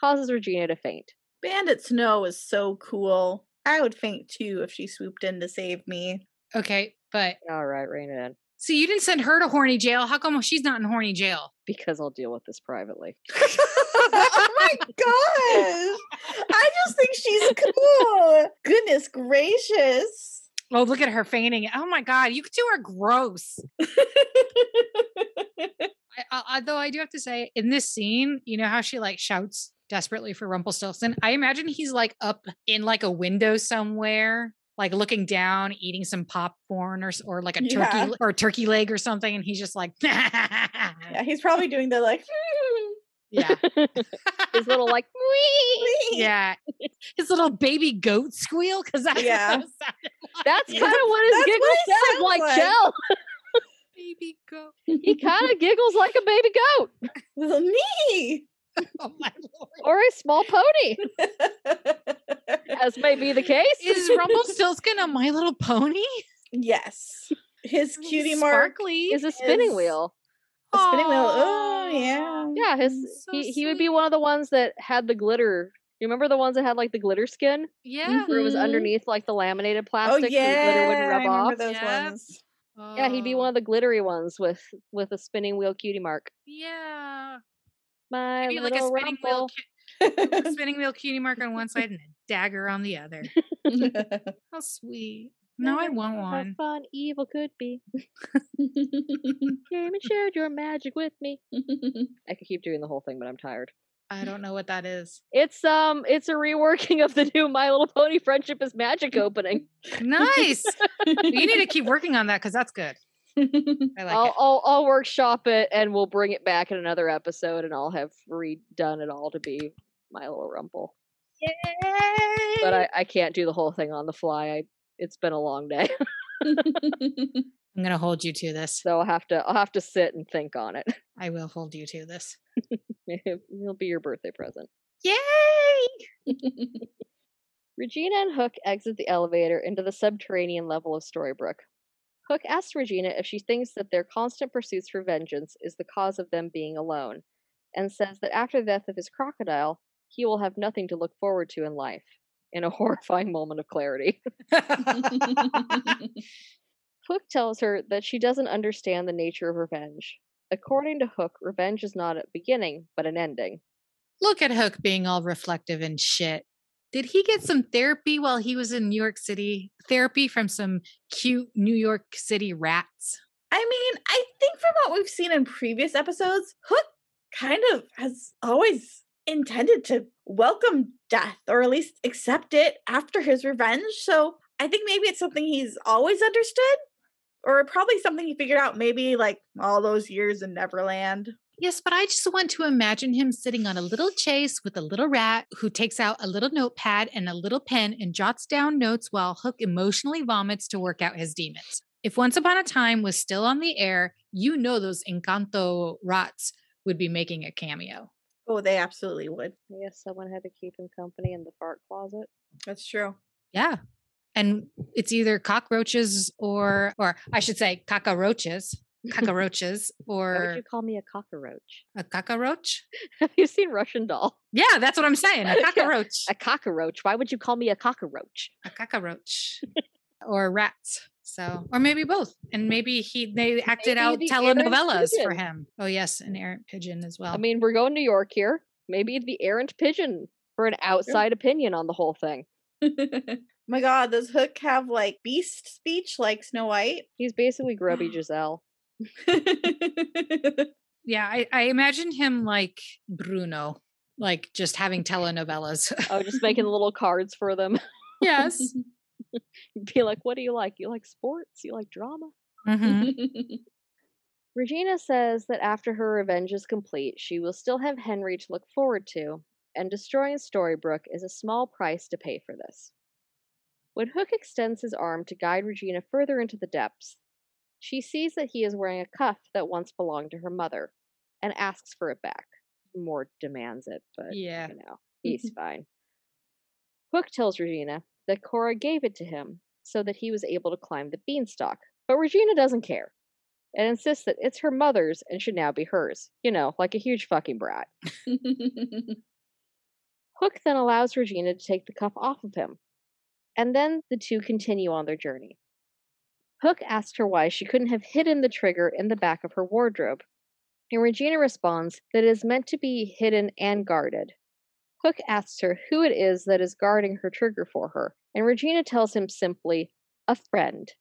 causes Regina to faint. Bandit Snow is so cool. I would faint too if she swooped in to save me. Okay, but All right, rein it in. so you didn't send her to horny jail. How come she's not in horny jail? Because I'll deal with this privately. oh my gosh. I just think she's cool. Goodness gracious. Oh, look at her fainting. Oh my god, you two are gross. I, uh, I, I- I do have to say, in this scene, you know how she like shouts desperately for Rumpelstiltskin. I imagine he's like up in like a window somewhere, like looking down, eating some popcorn or or like a turkey Yeah. or a turkey leg or something, and he's just like, yeah, he's probably doing the like yeah, His little like wee. yeah, his little baby goat squeal because that's Yeah. what like. That's kind of what his that's giggle what sounds sounds like, like. Chell. baby goat. He kind of giggles like a baby goat little knee. Oh my lord. or a small pony, as may be the case. Is Rumble Rumpelstiltskin a My Little Pony? yes. His Little cutie mark is a spinning is- wheel. A spinning wheel. Oh yeah. Yeah, his so he, he would be one of the ones that had the glitter. You remember the ones that had like the glitter skin, Yeah. where it was Mhm. underneath like the laminated Oh plastic, so the glitter yeah. wouldn't I rub remember off. those Yep. ones. Yeah, he'd be one of the glittery ones with with a spinning wheel cutie mark. Yeah. My Maybe like a little spinning wheel, cu- spinning wheel cutie mark on one side and a dagger on the other. How sweet. Now I want How one. fun evil could be. Came and shared your magic with me. I could keep doing the whole thing, but I'm tired. I don't know what that is. It's um, it's a reworking of the new My Little Pony Friendship is Magic opening. Nice. you need to keep working on that because that's good. I like I'll, it. I'll I'll workshop it and we'll bring it back in another episode, and I'll have redone it all to be My Little Rumple. But I I can't do the whole thing on the fly. I it's been a long day, I'm gonna hold you to this. so I'll have to I'll have to sit and think on it. I will hold you to this. It'll be your birthday present. Yay! Regina and Hook exit the elevator into the subterranean level of Storybrooke. Hook asks Regina if she thinks that their constant pursuits for vengeance is the cause of them being alone, and says that after the death of his crocodile, he will have nothing to look forward to in life. In a horrifying moment of clarity. Hook tells her that she doesn't understand the nature of revenge. According to Hook, revenge is not a beginning, but an ending. Look at Hook being all reflective and shit. Did he get some therapy while he was in New York City? Therapy from some cute New York City rats? I mean, I think from what we've seen in previous episodes, Hook kind of has always intended to welcome death or at least accept it after his revenge. So I think maybe it's something he's always understood or probably something he figured out maybe like all those years in Neverland. Yes, but I just want to imagine him sitting on a little chase with a little rat who takes out a little notepad and a little pen and jots down notes while Hook emotionally vomits to work out his demons. If Once Upon a Time was still on the air, you know those Encanto rats would be making a cameo. Oh, they absolutely would. I guess someone had to keep him company in the fart closet. That's true. Yeah. And it's either cockroaches or, or I should say, cockroaches, cockroaches, Why would or you call me a cockroach? a cockroach. Have you seen Russian Doll? Yeah, that's what I'm saying. A Yeah. cockroach. A cockroach. Why would you call me a cockroach? a cockroach or rats. So, or maybe both. And maybe he they acted Maybe out the telenovelas for him. Oh yes, an errant pigeon as well. I mean, we're going to New York here. Maybe the errant pigeon for an outside opinion on the whole thing. My God, does Hook have like beast speech like Snow White? He's basically grubby Giselle. yeah, I, I imagine him like Bruno, like just having telenovelas. Oh, just making little cards for them. yes. Be like, what do you like? You like sports? You like drama? Mhm. Regina says that after her revenge is complete, she will still have Henry to look forward to, and destroying Storybrooke is a small price to pay for this. When Hook extends his arm to guide Regina further into the depths, she sees that he is wearing a cuff that once belonged to her mother, and asks for it back. More demands it, but Yeah. you know, he's fine. Hook tells Regina that Cora gave it to him so that he was able to climb the beanstalk, but Regina doesn't care. and insists that it's her mother's and should now be hers. You know, like a huge fucking brat. Hook then allows Regina to take the cuff off of him, and then the two continue on their journey. Hook asks her why she couldn't have hidden the trigger in the back of her wardrobe, and Regina responds that it is meant to be hidden and guarded. Hook asks her who it is that is guarding her trigger for her, and Regina tells him simply, a friend.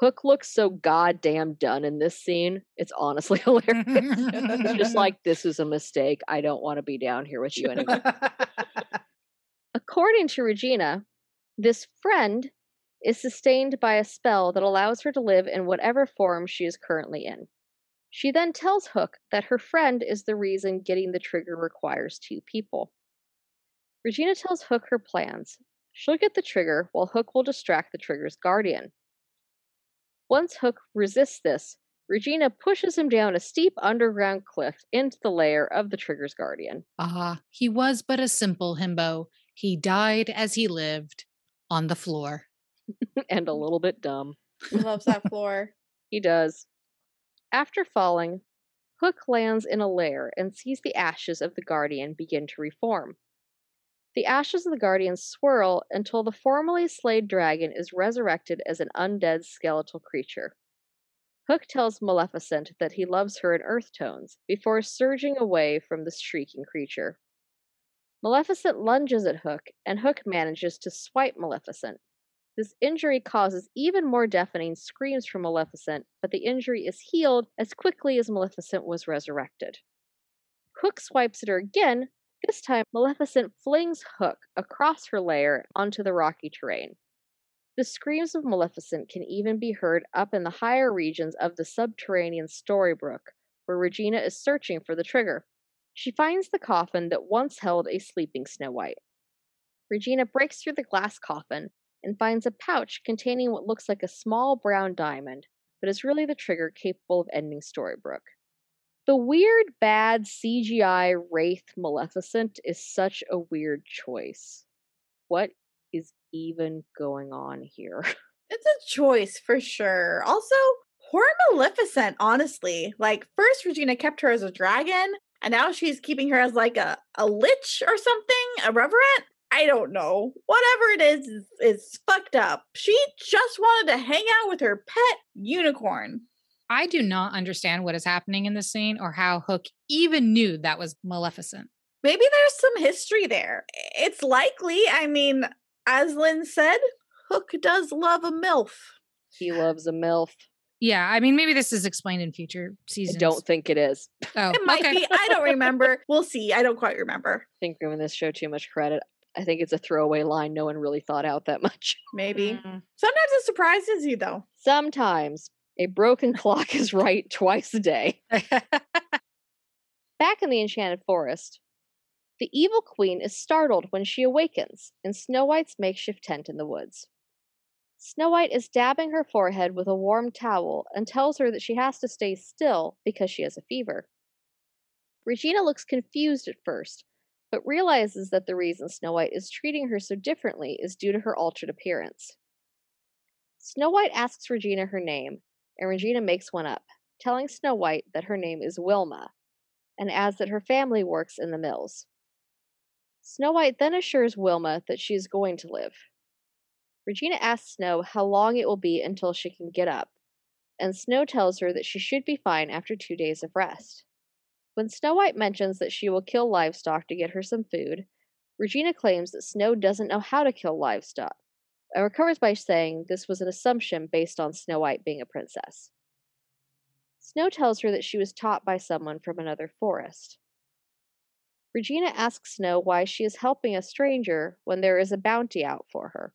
Hook looks so goddamn done in this scene. It's honestly hilarious. It's just like, this is a mistake. I don't want to be down here with you anymore. According to Regina, this friend is sustained by a spell that allows her to live in whatever form she is currently in. She then tells Hook that her friend is the reason getting the trigger requires two people. Regina tells Hook her plans. She'll get the trigger while Hook will distract the trigger's guardian. Once Hook resists this, Regina pushes him down a steep underground cliff into the lair of the trigger's guardian. Ah, he was but a simple himbo. He died as he lived on the floor. and a little bit dumb. He loves that floor. He does. After falling, Hook lands in a lair and sees the ashes of the Guardian begin to reform. The ashes of the Guardian swirl until the formerly slayed dragon is resurrected as an undead skeletal creature. Hook tells Maleficent that he loves her in earth tones before surging away from the shrieking creature. Maleficent lunges at Hook, and Hook manages to swipe Maleficent. This injury causes even more deafening screams from Maleficent, but the injury is healed as quickly as Maleficent was resurrected. Hook swipes at her again, this time, Maleficent flings Hook across her lair onto the rocky terrain. The screams of Maleficent can even be heard up in the higher regions of the subterranean Storybrooke, where Regina is searching for the trigger. She finds the coffin that once held a sleeping Snow White. Regina breaks through the glass coffin and finds a pouch containing what looks like a small brown diamond, but is really the trigger capable of ending Storybrooke. The weird, bad CGI Wraith Maleficent is such a weird choice. What is even going on here? It's a choice for sure. Also, poor Maleficent, honestly. Like, first Regina kept her as a dragon, and now she's keeping her as like a, a lich or something, a revenant. I don't know. Whatever it is, is, is fucked up. She just wanted to hang out with her pet unicorn. I do not understand what is happening in this scene or how Hook even knew that was Maleficent. Maybe there's some history there. It's likely. I mean, as Lynn said, Hook does love a MILF. He loves a MILF. Yeah, I mean, maybe this is explained in future I seasons. don't think it is. Oh, It might okay. be. I don't remember. We'll see. I don't quite remember. I think giving this show too much credit. I think it's a throwaway line no one really thought out that much. Maybe. Mm. Sometimes it surprises you, though. Sometimes a broken clock is right twice a day. Back in the Enchanted Forest, the evil queen is startled when she awakens in Snow White's makeshift tent in the woods. Snow White is dabbing her forehead with a warm towel and tells her that she has to stay still because she has a fever. Regina looks confused at first, but realizes that the reason Snow White is treating her so differently is due to her altered appearance. Snow White asks Regina her name, and Regina makes one up, telling Snow White that her name is Wilma, and adds that her family works in the mills. Snow White then assures Wilma that she is going to live. Regina asks Snow how long it will be until she can get up, and Snow tells her that she should be fine after two days of rest. When Snow White mentions that she will kill livestock to get her some food, Regina claims that Snow doesn't know how to kill livestock, recovers by saying this was an assumption based on Snow White being a princess. Snow tells her that she was taught by someone from another forest. Regina asks Snow why she is helping a stranger when there is a bounty out for her.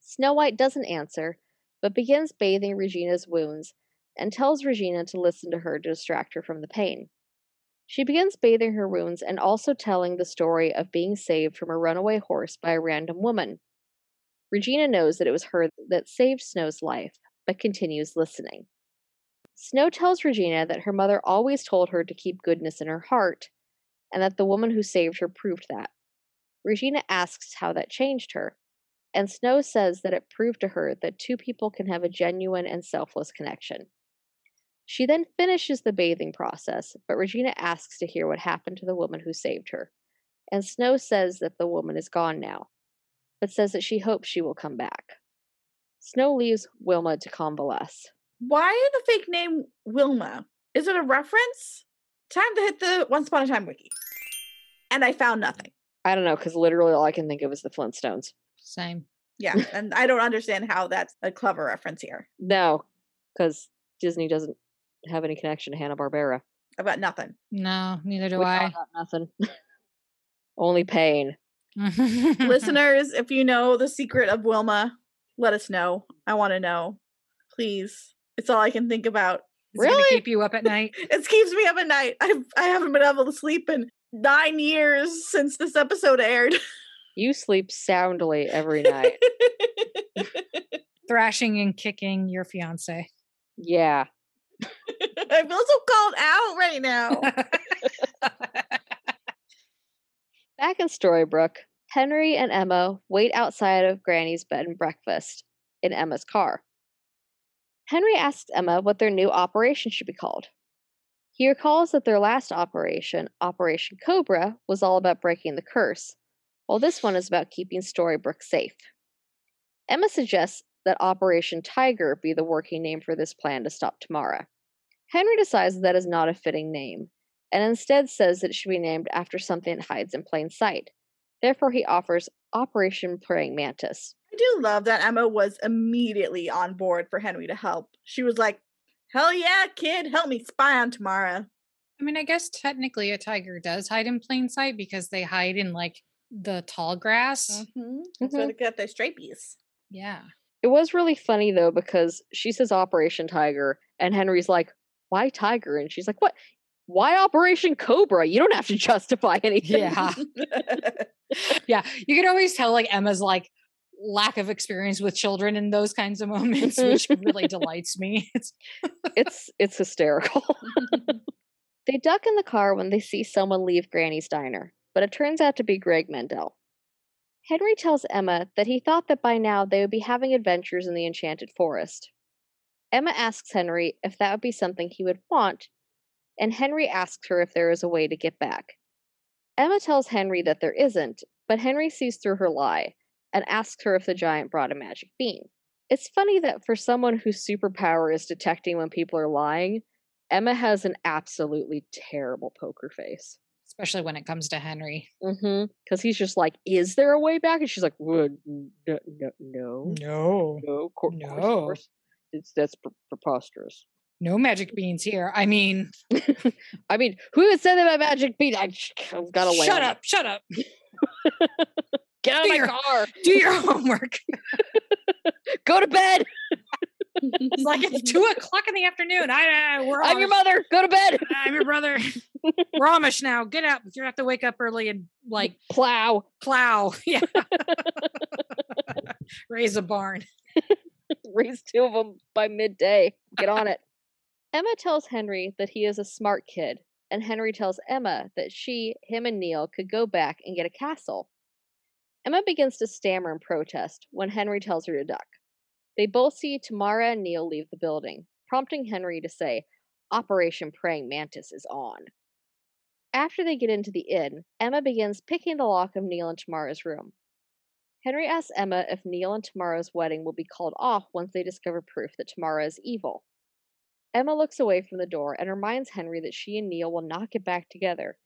Snow White doesn't answer, but begins bathing Regina's wounds and tells Regina to listen to her to distract her from the pain. She begins bathing her wounds and also telling the story of being saved from a runaway horse by a random woman. Regina knows that it was her that saved Snow's life, but continues listening. Snow tells Regina that her mother always told her to keep goodness in her heart, and that the woman who saved her proved that. Regina asks how that changed her, and Snow says that it proved to her that two people can have a genuine and selfless connection. She then finishes the bathing process, but Regina asks to hear what happened to the woman who saved her. And Snow says that the woman is gone now, but says that she hopes she will come back. Snow leaves Wilma to convalesce. Why the fake name Wilma? Is it a reference? Time to hit the Once Upon a Time wiki. And I found nothing. I don't know, because literally all I can think of is the Flintstones. Same. Yeah, and I don't understand how that's a clever reference here. No, because Disney doesn't have any connection to Hanna Barbera. I've got nothing. No, neither do Which I. got nothing. Only pain. Listeners, if you know the secret of Wilma, let us know. I want to know. Please. It's all I can think about. It's Really? keep you up at night. It keeps me up at night. I've, I haven't been able to sleep in nine years since this episode aired. You sleep soundly every night. Thrashing and kicking your fiance. yeah. I feel so called out right now. Back in Storybrooke, Henry and Emma wait outside of Granny's bed and breakfast in Emma's car. Henry asks Emma what their new operation should be called. He recalls that their last operation, Operation Cobra, was all about breaking the curse, while this one is about keeping Storybrooke safe. Emma suggests that Operation Tiger be the working name for this plan to stop Tamara. Henry decides that is not a fitting name, and instead says that it should be named after something that hides in plain sight. Therefore, he offers Operation Praying Mantis. I do love that Emma was immediately on board for Henry to help. She was like, Hell yeah, kid, help me spy on Tamara. I mean, I guess technically a tiger does hide in plain sight because they hide in like the tall grass. Mm-hmm. That's where Mhm. they got their stripies. Yeah. It was really funny though because she says Operation Tiger, and Henry's like, "Why Tiger?" And she's like, "What? Why Operation Cobra? You don't have to justify anything." Yeah. yeah. You can always tell like Emma's like lack of experience with children in those kinds of moments, mm-hmm. which really delights me. It's it's it's hysterical. they duck in the car when they see someone leave Granny's diner, but it turns out to be Greg Mendell. Henry tells Emma that he thought that by now they would be having adventures in the Enchanted Forest. Emma asks Henry if that would be something he would want, and Henry asks her if there is a way to get back. Emma tells Henry that there isn't, but Henry sees through her lie and asks her if the giant brought a magic bean. It's funny that for someone whose superpower is detecting when people are lying, Emma has an absolutely terrible poker face. especially when it comes to Henry. Mm-hmm. Because he's just like, "Is there a way back?" And she's like, "Well, no, no, no, No. no, course, No. course. It's that's pre- preposterous." No magic beans here. I mean, I mean, who had said that about magic bean? I, I've got to shut up, shut up. Get out of my Dear. car. Do your homework. Go to bed. It's like it's two o'clock in the afternoon. I, I we're I'm your mother. Go to bed. I'm your brother. We're Amish now. Get up. You have to wake up early and like Plow. plow. Yeah. Raise a barn. Raise two of them by midday. Get on it. Emma tells Henry that he is a smart kid, and Henry tells Emma that she, him, and Neal could go back and get a castle. Emma begins to stammer in protest when Henry tells her to duck. They both see Tamara and Neal leave the building, prompting Henry to say, Operation Praying Mantis is on. After they get into the inn, Emma begins picking the lock of Neal and Tamara's room. Henry asks Emma if Neal and Tamara's wedding will be called off once they discover proof that Tamara is evil. Emma looks away from the door and reminds Henry that she and Neal will not get back together.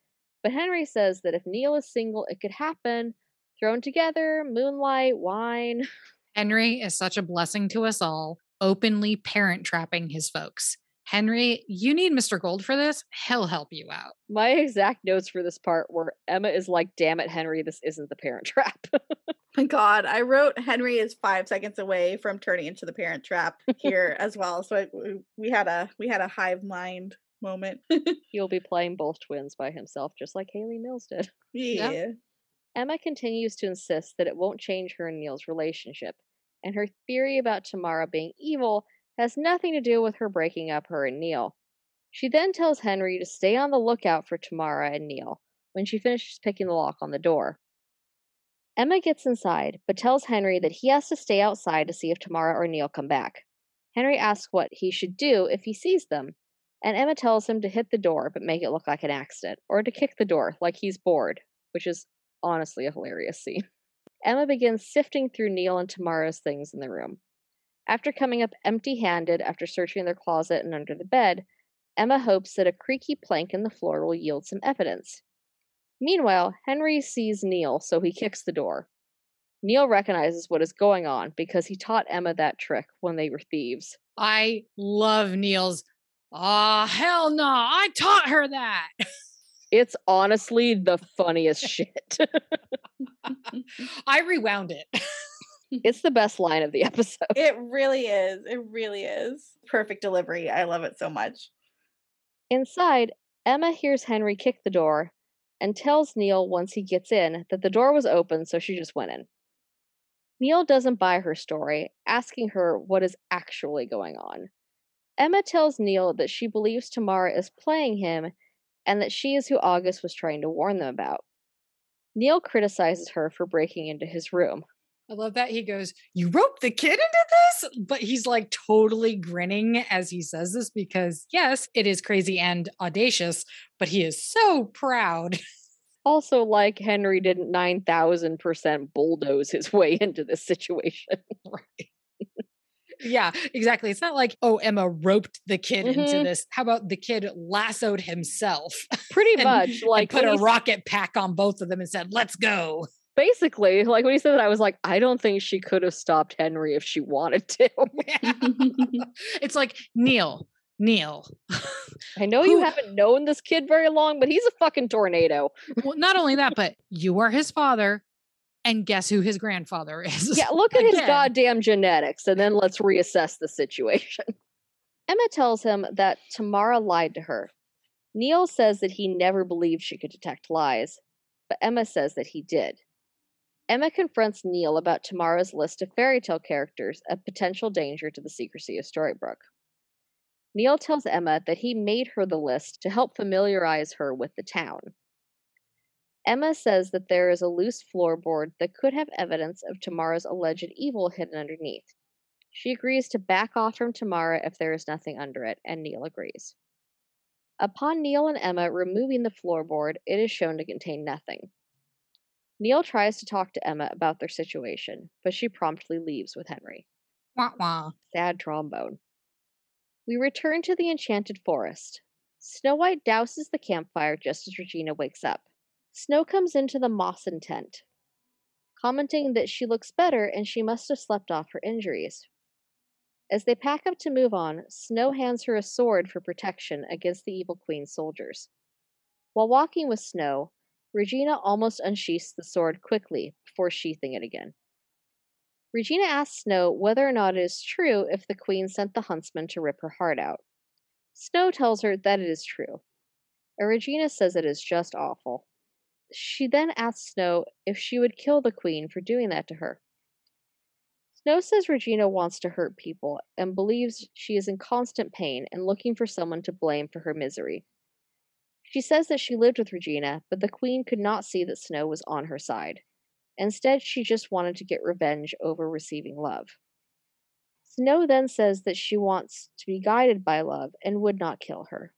But Henry says that if Neal is single, it could happen. Thrown together, moonlight, wine. Henry is such a blessing to us all, openly parent trapping his folks. Henry, you need Mr. Gold for this. He'll help you out. My exact notes for this part were Emma is like, damn it, Henry, this isn't the parent trap. My God, I wrote Henry is five seconds away from turning into the Parent Trap here as well. So I, we- we had a we had a hive mind moment. He'll be playing both twins by himself, just like Hayley Mills did. yeah. Emma continues to insist that it won't change her and Neal's relationship, and her theory about Tamara being evil has nothing to do with her breaking up her and Neal. She then tells Henry to stay on the lookout for Tamara and Neal when she finishes picking the lock on the door. Emma gets inside, but tells Henry that he has to stay outside to see if Tamara or Neal come back. Henry asks what he should do if he sees them, And Emma tells him to hit the door but make it look like an accident, or to kick the door like he's bored, which is honestly a hilarious scene. Emma begins sifting through Neal and Tamara's things in the room. After coming up empty handed after searching their closet and under the bed, Emma hopes that a creaky plank in the floor will yield some evidence. Meanwhile, Henry sees Neal, so he kicks the door. Neal recognizes what is going on because he taught Emma that trick when they were thieves. I love Neal's. Ah, hell no! I taught her that. It's honestly the funniest shit. I rewound it. it's the best line of the episode. It really is. It really is. Perfect delivery. I love it so much. Inside, Emma hears Henry kick the door and tells Neal once he gets in that the door was open, so she just went in. Neal doesn't buy her story, asking her what is actually going on. Emma tells Neal that she believes Tamara is playing him and that she is who August was trying to warn them about. Neal criticizes her for breaking into his room. I love that he goes, You roped the kid into this? But he's like totally grinning as he says this because, yes, it is crazy and audacious, but he is so proud. Also, like Henry didn't 9,000% bulldoze his way into this situation. right. yeah, exactly. It's not like, oh, Emma roped the kid Mhm. into this. How about the kid lassoed himself? Pretty And- much. Like, put a rocket pack on both of them and said, let's go. Basically, like when he said that, I was like, I don't think she could have stopped Henry if she wanted to. it's like, Neal, Neal. I know you haven't known this kid very long, but he's a fucking tornado. well, not only that, but you are his father. And guess who his grandfather is? Yeah, look at his goddamn genetics and then let's reassess the situation. Emma tells him that Tamara lied to her. Neal says that he never believed she could detect lies, but Emma says that he did. Emma confronts Neal about Tamara's list of fairy tale characters a potential danger to the secrecy of Storybrooke. Neal tells Emma that he made her the list to help familiarize her with the town. Emma says that there is a loose floorboard that could have evidence of Tamara's alleged evil hidden underneath. She agrees to back off from Tamara if there is nothing under it, and Neal agrees. Upon Neal and Emma removing the floorboard, it is shown to contain nothing. Neal tries to talk to Emma about their situation, but she promptly leaves with Henry. Wah, wah. Sad trombone. We return to the enchanted forest. Snow White douses the campfire just as Regina wakes up. Snow comes into the Mawson tent, commenting that she looks better and she must have slept off her injuries. As they pack up to move on, Snow hands her a sword for protection against the Evil Queen's soldiers. While walking with Snow, Regina almost unsheaths the sword quickly before sheathing it again. Regina asks Snow whether or not it is true if the Queen sent the huntsman to rip her heart out. Snow tells her that it is true. And Regina says it is just awful. She then asks Snow if she would kill the Queen for doing that to her. Snow says Regina wants to hurt people and believes she is in constant pain and looking for someone to blame for her misery. She says that she lived with Regina, but the Queen could not see that Snow was on her side. Instead, she just wanted to get revenge over receiving love. Snow then says that she wants to be guided by love and would not kill her.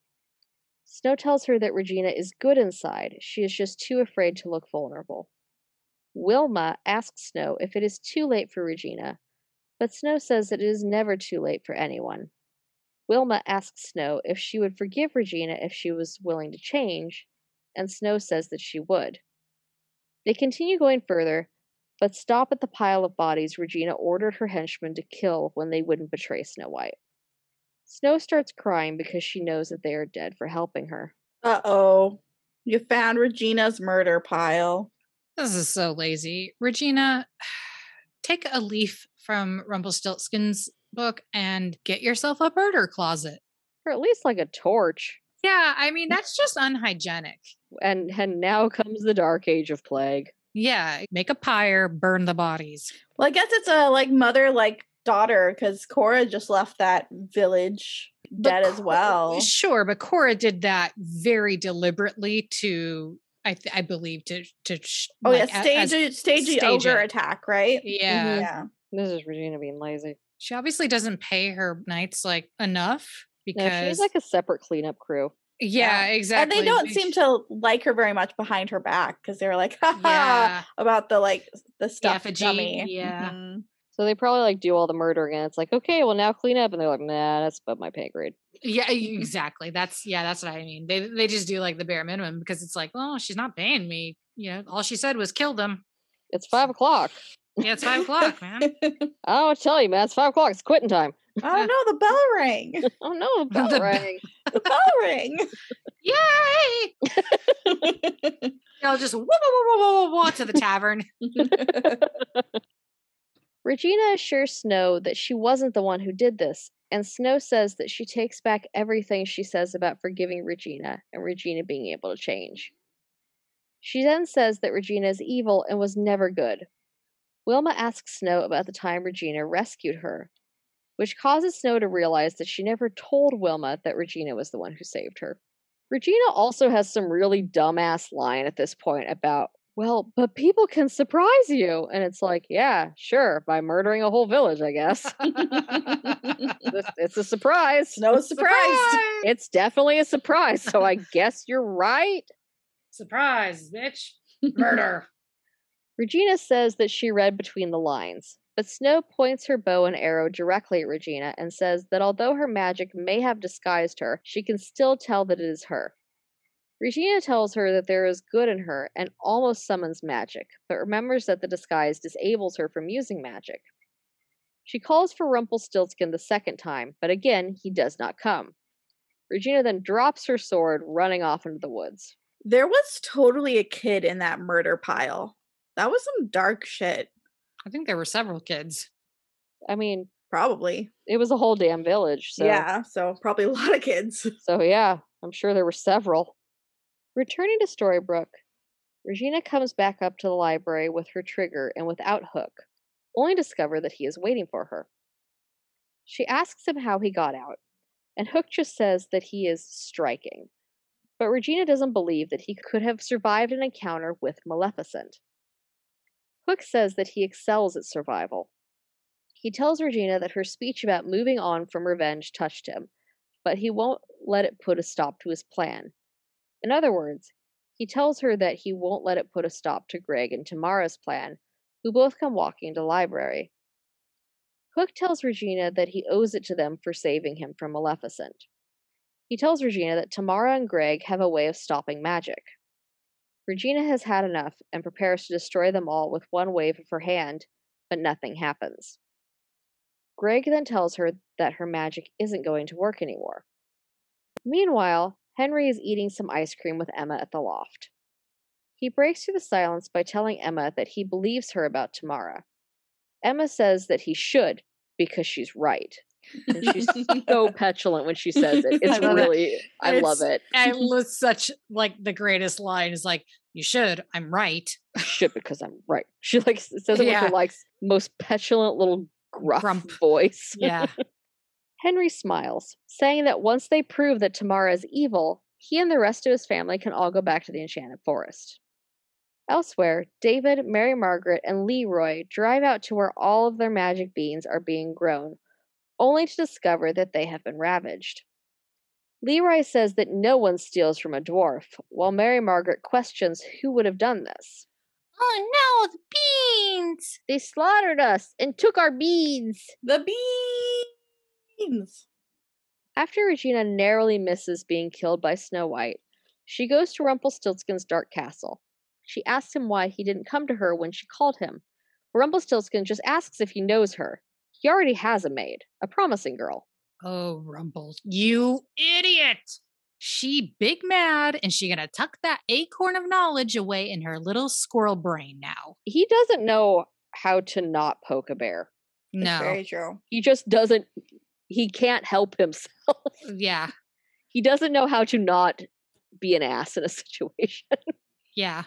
Snow tells her that Regina is good inside, she is just too afraid to look vulnerable. Wilma asks Snow if it is too late for Regina, but Snow says that it is never too late for anyone. Wilma asks Snow if she would forgive Regina if she was willing to change, and Snow says that she would. They continue going further, but stop at the pile of bodies Regina ordered her henchmen to kill when they wouldn't betray Snow White. Snow starts crying because she knows that they are dead for helping her. Uh oh. You found Regina's murder pile. This is so lazy. Regina, take a leaf from Rumpelstiltskin's book and get yourself a murder closet. Or at least like a torch. Yeah, I mean, that's just unhygienic. And and now comes the dark age of plague. Yeah, make a pyre, burn the bodies. Well, I guess it's a like mother like daughter because Cora just left that village But dead as Cor- well. Sure, but Cora did that very deliberately to, I, th- I believe, to to. sh- Oh like, yeah, stage as- a stage stage ogre it. attack, right? yeah. Yeah. This is Regina being lazy. She obviously doesn't pay her knights like enough No, because she's like a separate cleanup crew. yeah, exactly. And they don't seem to like her very much behind her back because they were like, haha, Yeah, about the like the stuff effigy, dummy. yeah. Mhm. So they probably like do all the murdering, and it's like, okay, well now clean up, and they're like, nah, that's above my pay grade. yeah, e- exactly. That's yeah, that's what I mean. They they just do like the bare minimum because it's like, well, she's not paying me. You know, all she said was kill them. It's five o'clock. Yeah, it's five o'clock, man. I don't tell you, man. It's five o'clock. It's quitting time. oh no, the bell rang. Oh no, the bell The be- rang. The bell rang. Yay! I'll just whoa, whoa, whoa, whoa, whoa, whoa to the tavern. Regina assures Snow that she wasn't the one who did this, and Snow says that she takes back everything she says about forgiving Regina and Regina being able to change. She then says that Regina is evil and was never good. Wilma asks Snow about the time Regina rescued her, which causes Snow to realize that she never told Wilma that Regina was the one who saved her. Regina also has some really dumbass line at this point about, well, but people can surprise you. And it's like, yeah, sure, by murdering a whole village, I guess. It's- it's a surprise. no surprise. It's definitely a surprise. So I guess you're right. Surprise, bitch. Murder. Regina says that she read between the lines, but Snow points her bow and arrow directly at Regina and says that although her magic may have disguised her, she can still tell that it is her. Regina tells her that there is good in her and almost summons magic, but remembers that the disguise disables her from using magic. She calls for Rumpelstiltskin the second time, but again he does not come. Regina then drops her sword, running off into the woods. There was totally a kid in that murder pile. That was some dark shit. I think there were several kids. I mean, Probably. it was a whole damn village, so Yeah. So probably a lot of kids. So yeah, I'm sure there were several. Returning to Storybrooke, Regina comes back up to the library with her trigger and without Hook, only to discover that he is waiting for her. She asks him how he got out, and Hook just says that he is striking. But Regina doesn't believe that he could have survived an encounter with Maleficent. Hook says that he excels at survival. He tells Regina that her speech about moving on from revenge touched him, but he won't let it put a stop to his plan. In other words, he tells her that he won't let it put a stop to Greg and Tamara's plan, who both come walking into the library. Hook tells Regina that he owes it to them for saving him from Maleficent. He tells Regina that Tamara and Greg have a way of stopping magic. Regina has had enough and prepares to destroy them all with one wave of her hand, but nothing happens. Greg then tells her that her magic isn't going to work anymore. Meanwhile, Henry is eating some ice cream with Emma at the loft. He breaks through the silence by telling Emma that he believes her about Tamara. Emma says that he should because she's right. And she's so petulant when she says it. It's I love it. really, I love It's- it. I was such like the greatest line is like, you should. I'm right. Should because I'm right. She like s- says it with her like most petulant little gruff Grump. voice. Yeah. Henry smiles, saying that once they prove that Tamara is evil, he and the rest of his family can all go back to the Enchanted Forest. Elsewhere, David, Mary Margaret, and Leroy drive out to where all of their magic beans are being grown, only to discover that they have been ravaged. Leroy says that no one steals from a dwarf, while Mary Margaret questions who would have done this. Oh no, the beans. They slaughtered us and took our beans! The beans. After Regina narrowly misses being killed by Snow White, she goes to Rumpelstiltskin's dark castle. She asks him why he didn't come to her when she called him. Rumpelstiltskin just asks if he knows her. He already has a maid, a promising girl. Oh, Rumple, you idiot. She big mad and she gonna tuck that acorn of knowledge away in her little squirrel brain now. He doesn't know how to not poke a bear. It's No. Very true. He just doesn't, he can't help himself. Uh, yeah. he doesn't know how to not be an ass in a situation. Yeah.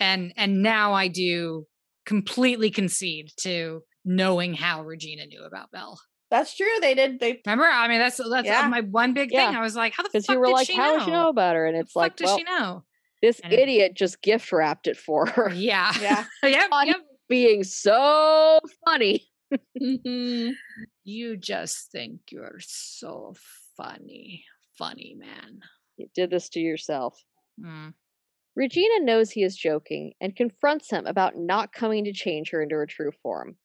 And and now I do completely concede to knowing how Regina knew about Belle. That's true. They did. They Remember? I mean, that's that's Yeah. my one big Yeah. thing. I was like, how the fuck you were did like, she how know? would you know about her? And The it's fuck like, does well, she know? this And it- idiot just gift wrapped it for her. Yeah. yeah. yep. Yep. being so funny. Mhm. You just think you're so funny. Funny man. You did this to yourself. Mm. Regina knows he is joking and confronts him about not coming to change her into her true form.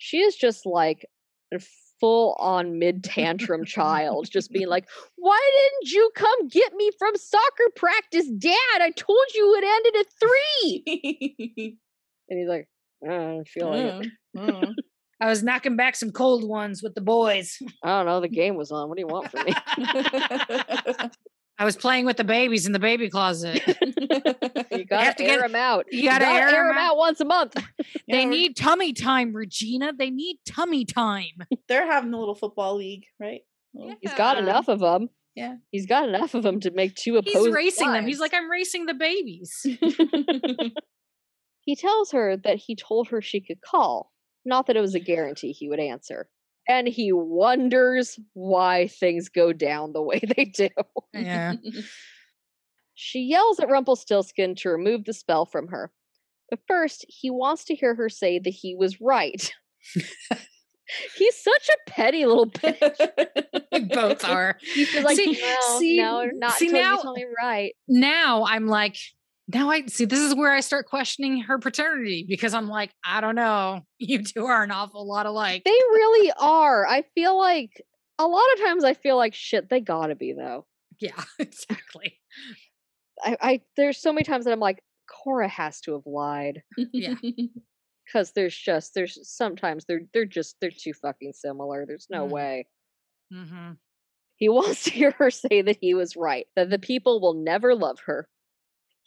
She is just like a full on mid tantrum child, just being like, Why didn't you come get me from soccer practice, Dad? I told you it ended at three. and he's like, mm, I don't feel like it. Mm, mm. I was knocking back some cold ones with the boys. I don't know. The game was on. What do you want from me? I was playing with the babies in the baby closet. You gotta have to air get- them out. you gotta air 'em them out once a month. they Yeah, need tummy time, Regina. They need tummy time. They're having a little football league, right? Yeah. He's got enough of them. Yeah. He's got enough of them to make two opposing. He's racing them. He's like, I'm racing the babies. He tells her that he told her she could call, not that it was a guarantee he would answer. And he wonders why things go down the way they do. yeah. She yells at Rumpelstiltskin to remove the spell from her. But first, he wants to hear her say that he was right. He's such a petty little bitch. We both are. He's like, See- no, see- no, not see, until now- you tell me right. Now I'm like, now I see this is where I start questioning her paternity because I'm like, I don't know. You two are an awful lot alike. They really are. I feel like a lot of times I feel like shit, they gotta be though. yeah, exactly. I, I there's so many times that I'm like, Cora has to have lied. Yeah. Because there's just there's sometimes they're they're just they're too fucking similar. There's no Mhm. way. hmm He wants to hear her say that he was right, that the people will never love her.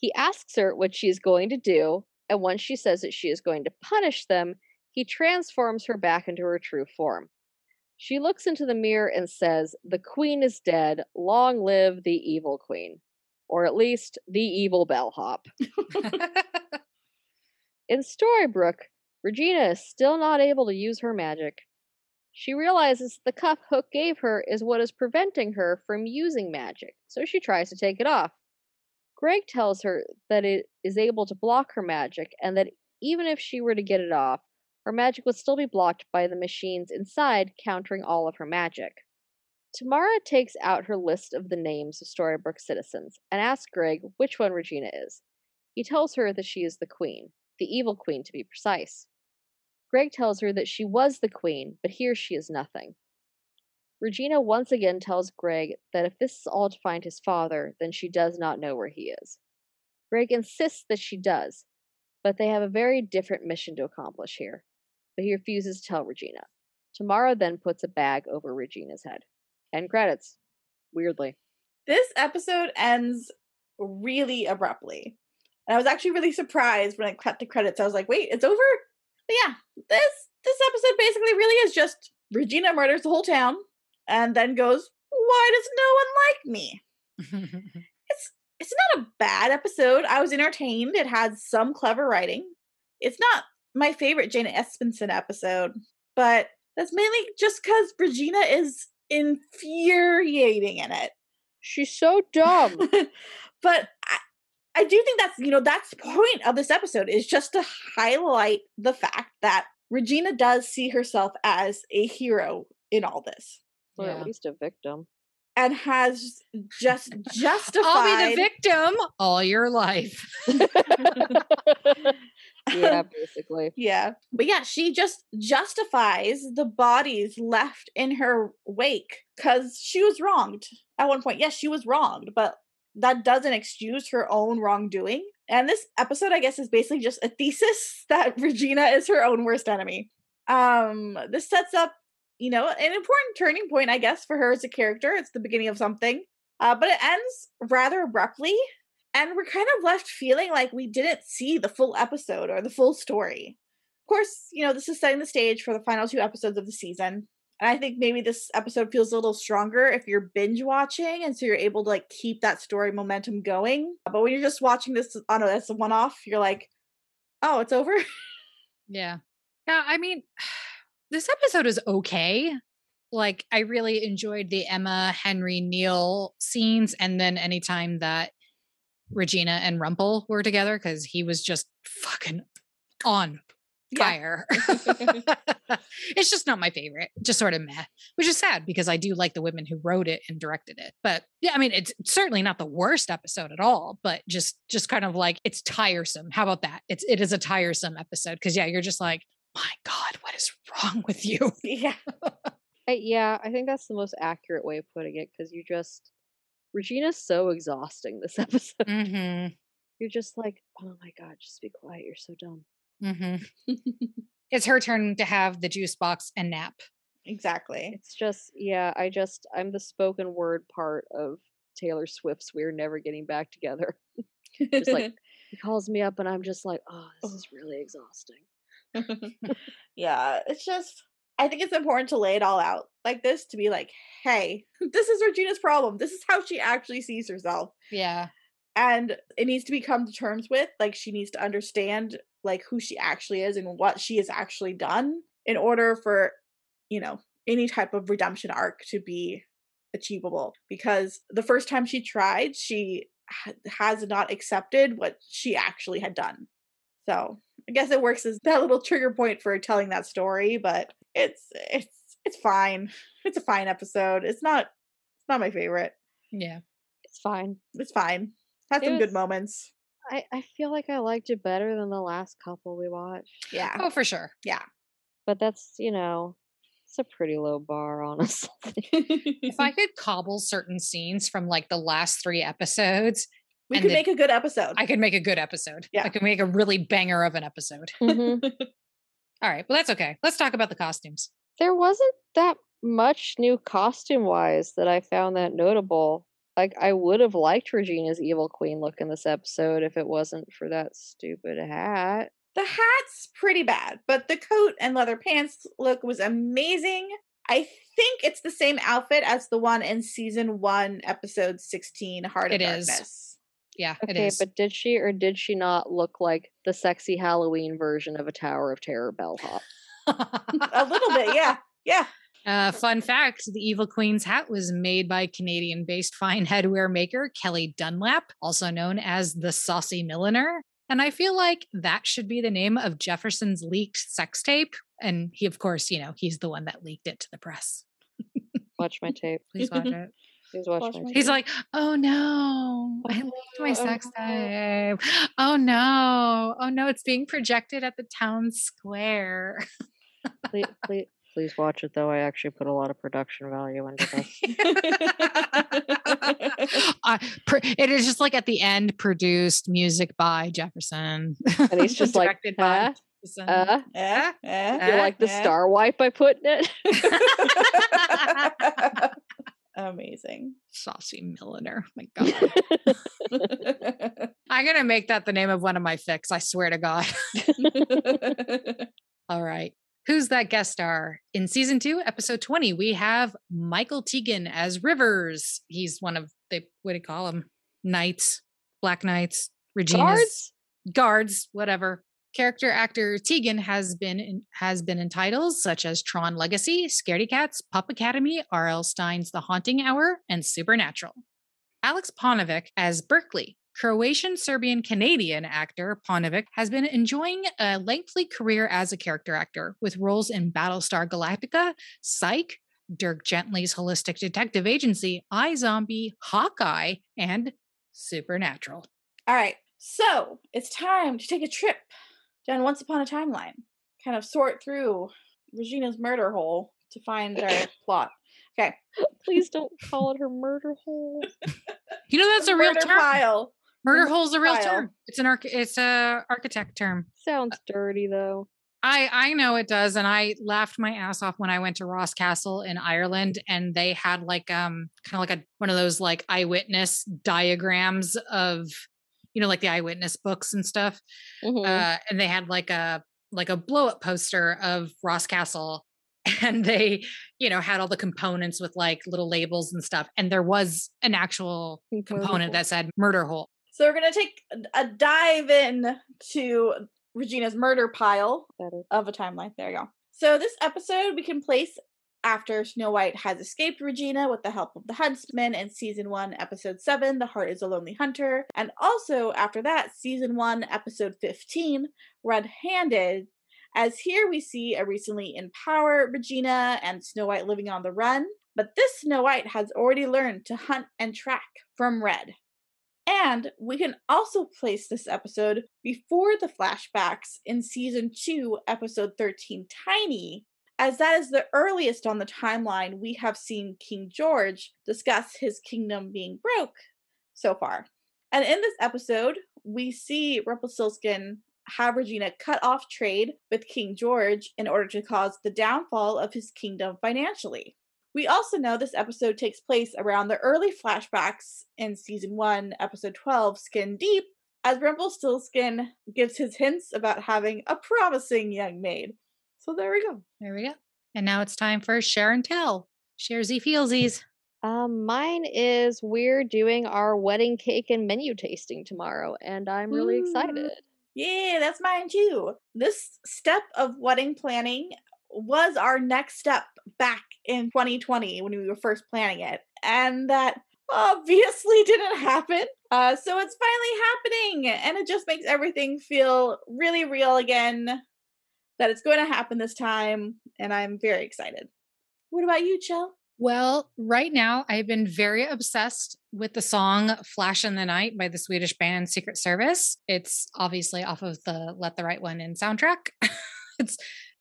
He asks her what she is going to do, and once she says that she is going to punish them, he transforms her back into her true form. She looks into the mirror and says, The queen is dead. Long live the evil queen. Or at least the evil bellhop. In Storybrooke, Regina is still not able to use her magic. She realizes the cuff Hook gave her is what is preventing her from using magic, so she tries to take it off. Greg tells her that it is able to block her magic and that even if she were to get it off, her magic would still be blocked by the machines inside, countering all of her magic. Tamara takes out her list of the names of Storybrooke citizens and asks Greg which one Regina is. He tells her that she is the queen, the evil queen to be precise. Greg tells her that she was the queen, but here she is nothing. Regina once again tells Greg that if this is all to find his father, then she does not know where he is. Greg insists that she does, but they have a very different mission to accomplish here. But he refuses to tell Regina. Tamara then puts a bag over Regina's head. End credits. Weirdly. this episode ends really abruptly. And I was actually really surprised when I cut the credits. I was like, wait, it's over? But yeah, this this episode basically really is just Regina murders the whole town and then goes, Why does no one like me? It's it's not a bad episode. I was entertained. It had some clever writing. It's not my favorite Jane Espenson episode, but that's mainly just because Regina is infuriating in it. She's so dumb. but I, I do think that's you know that's the point of this episode is just to highlight the fact that Regina does see herself as a hero in all this or Yeah. at least a victim. and has just justified I'll be the victim all your life. yeah, basically. Yeah. But yeah, she just justifies the bodies left in her wake because she was wronged at one point. Yes, she was wronged, but that doesn't excuse her own wrongdoing. And this episode, I guess, is basically just a thesis that Regina is her own worst enemy. Um, this sets up, you know, an important turning point, I guess, for her as a character. It's the beginning of something. Uh, but it ends rather abruptly and we're kind of left feeling like we didn't see the full episode or the full story. Of course, you know, this is setting the stage for the final two episodes of the season. And I think maybe this episode feels a little stronger if you're binge watching and so you're able to like keep that story momentum going. But when you're just watching this on a a one-off, you're like, "Oh, it's over." Yeah. Yeah, I mean, this episode is okay. Like, I really enjoyed the Emma, Henry, Neal scenes, and then anytime that Regina and Rumple were together, because he was just fucking on Yeah. fire. it's just not my favorite. Just sort of meh, which is sad because I do like the women who wrote it and directed it. But yeah, I mean, it's certainly not the worst episode at all. But just just kind of like it's tiresome. How about that? It's it is a tiresome episode because yeah, you're just like, my God, what is wrong with you? Yeah. I, yeah, I think that's the most accurate way of putting it because you just Regina's so exhausting this episode. Mm-hmm. You're just like, oh my god, just be quiet. You're so dumb. Mm-hmm. it's her turn to have the juice box and nap. Exactly. It's just, yeah, I just, I'm the spoken word part of Taylor Swift's "We're Never Getting Back Together." just like he calls me up, and I'm just like, oh, this is really exhausting. yeah, it's just I think it's important to lay it all out like this to be like, hey, this is Regina's problem. This is how she actually sees herself. Yeah. And it needs to be come to terms with. Like she needs to understand like who she actually is and what she has actually done in order for, you know, any type of redemption arc to be achievable. Because the first time she tried, she ha- has not accepted what she actually had done. So I guess it works as that little trigger point for telling that story, but it's it's it's fine. It's a fine episode. It's not it's not my favorite. Yeah. It's fine. It's fine. Had It some good moments. I, I feel like I liked it better than the last couple we watched. Yeah. Oh, for sure. Yeah. But that's, you know, it's a pretty low bar, honestly. If I could cobble certain scenes from like the last three episodes, we and could the- make a good episode. I could make a good episode. Yeah. I could make a really banger of an episode. Mhm. All right. Well, that's okay. Let's talk about the costumes. There wasn't that much new costume wise that I found that notable. Like, I would have liked Regina's Evil Queen look in this episode if it wasn't for that stupid hat. the hat's pretty bad, but the coat and leather pants look was amazing. I think it's the same outfit as the one in season one, episode 16, Heart of It is. Yeah, Okay, is. but did she or did she not look like the sexy Halloween version of a Tower of Terror bellhop? A little bit, yeah. Yeah. Uh, fun fact the Evil Queen's hat was made by Canadian based fine headwear maker Kelly Dunlap, also known as the Saucy Milliner. And I feel like that should be the name of Jefferson's leaked sex tape. And he, of course, you know, he's the one that leaked it to the press. Watch my tape. Please watch it. Please watch, Watch my my. He's like, oh no, I Oh, leaked my no, sex oh, tape. Oh no, oh no, it's being projected at the town square. please, please, please watch it though. I actually put a lot of production value into this. uh, pr- it is just like at the end, produced music by Jefferson, And he's just like, directed by "Huh? Jefferson. Uh, Eh, eh, you like the star wipe I put in it? Amazing. Saucy Milliner. My God, I'm gonna make that the name of one of my fics. I swear to God. All right. Who's that guest star? In season two, episode 20, we have Michael Teigen as Rivers. He's one of the, what do you call him? Knights, Black Knights, Regina's Guards? guards, whatever. Character actor Teigen has been in, has been in titles such as Tron Legacy, Scaredy Cats, Pup Academy, R.L. Stine's The Haunting Hour, and Supernatural. Alex Paunovic as Berkeley. Croatian Serbian Canadian actor Paunovic has been enjoying a lengthy career as a character actor with roles in Battlestar Galactica, Psych, Dirk Gently's Holistic Detective Agency, iZombie, Hawkeye, and Supernatural. All right. So it's time to take a trip down Once Upon a Timeline. Kind of sort through Regina's murder hole to find our plot. Okay. Please don't call it her murder hole. You know that's a real term. pile. Murder Murder hole's a real pile. term. It's an arch- it's a architect term. Sounds dirty though. I I know it does, and I laughed my ass off when I went to Ross Castle in Ireland, and they had like um kind of like a one of those like eyewitness diagrams of you know like the eyewitness books and stuff, Mhm. uh, and they had like a like a blow up poster of Ross Castle, and they you know had all the components with like little labels and stuff, and there was an actual Murder component that said murder hole. So we're gonna take a- a dive in to Regina's murder pile of a timeline. There you go. So this episode we can place after Snow White has escaped Regina with the help of the Huntsman in season one, episode seven, The Heart is a Lonely Hunter. And also after that, season one, episode 15, Red Handed, As here we see a recently in power Regina and Snow White living on the run, but this Snow White has already learned to hunt and track from Red. And we can also place this episode before the flashbacks in season 2, episode 13, Tiny, as that is the earliest on the timeline we have seen King George discuss his kingdom being broke so far. And in this episode, we see Rumpelstiltskin have Regina cut off trade with King George in order to cause the downfall of his kingdom financially. We also know this episode takes place around the early flashbacks in season 1, episode 12, Skin Deep, as Rumpelstiltskin gives his hints about having a promising young maid. So there we go. There we go. And now it's time for share and tell. Share Z feelsies. Um, mine is we're doing our wedding cake and menu tasting tomorrow, and I'm really Ooh. excited. Yeah, that's mine too. This step of wedding planning was our next step back in 2020 when we were first planning it. And that obviously didn't happen. Uh, so it's finally happening. And it just makes everything feel really real again that it's going to happen this time. And I'm very excited. What about you, Chell? Well, right now I've been very obsessed with the song Flash in the Night by the Swedish band Secret Service. It's obviously off of the Let the Right One In soundtrack. it's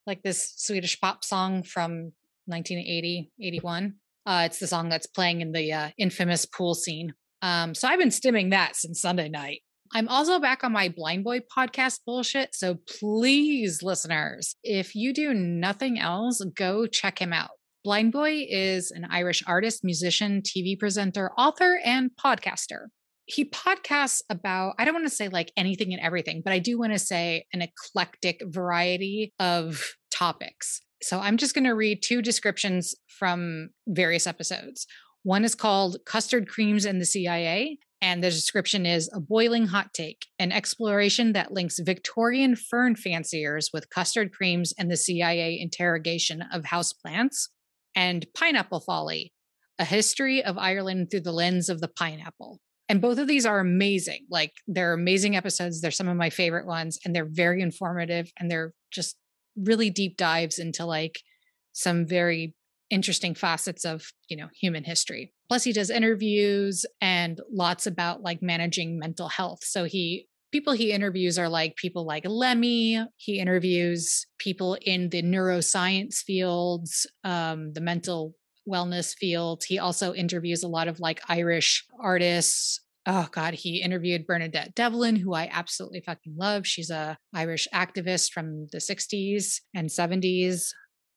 like this Swedish pop song from 1980, 81. Uh, it's the song that's playing in the uh, infamous pool scene. Um, so I've been stimming that since Sunday night. I'm also back on my Blind Boy podcast bullshit. So please, listeners, if you do nothing else, go check him out. Blind Boy is an Irish artist, musician, TV presenter, author, and podcaster. He podcasts about, I don't want to say like anything and everything, but I do want to say an eclectic variety of topics. So I'm just going to read two descriptions from various episodes. One is called Custard Creams and the CIA, and the description is a boiling hot take, an exploration that links Victorian fern fanciers with custard creams and the CIA interrogation of houseplants, and Pineapple Folly, a history of Ireland through the lens of the pineapple. And both of these are amazing. Like they're amazing episodes. They're some of my favorite ones, and they're very informative and they're just really deep dives into like some very interesting facets of you know human history. Plus he does interviews and lots about like managing mental health. So he people he interviews are like people like lemmy. He interviews people in the neuroscience fields um, the mental wellness field. He also interviews a lot of like irish artists. Oh god he interviewed bernadette devlin who i absolutely fucking love. She's a irish activist from the 60s and 70s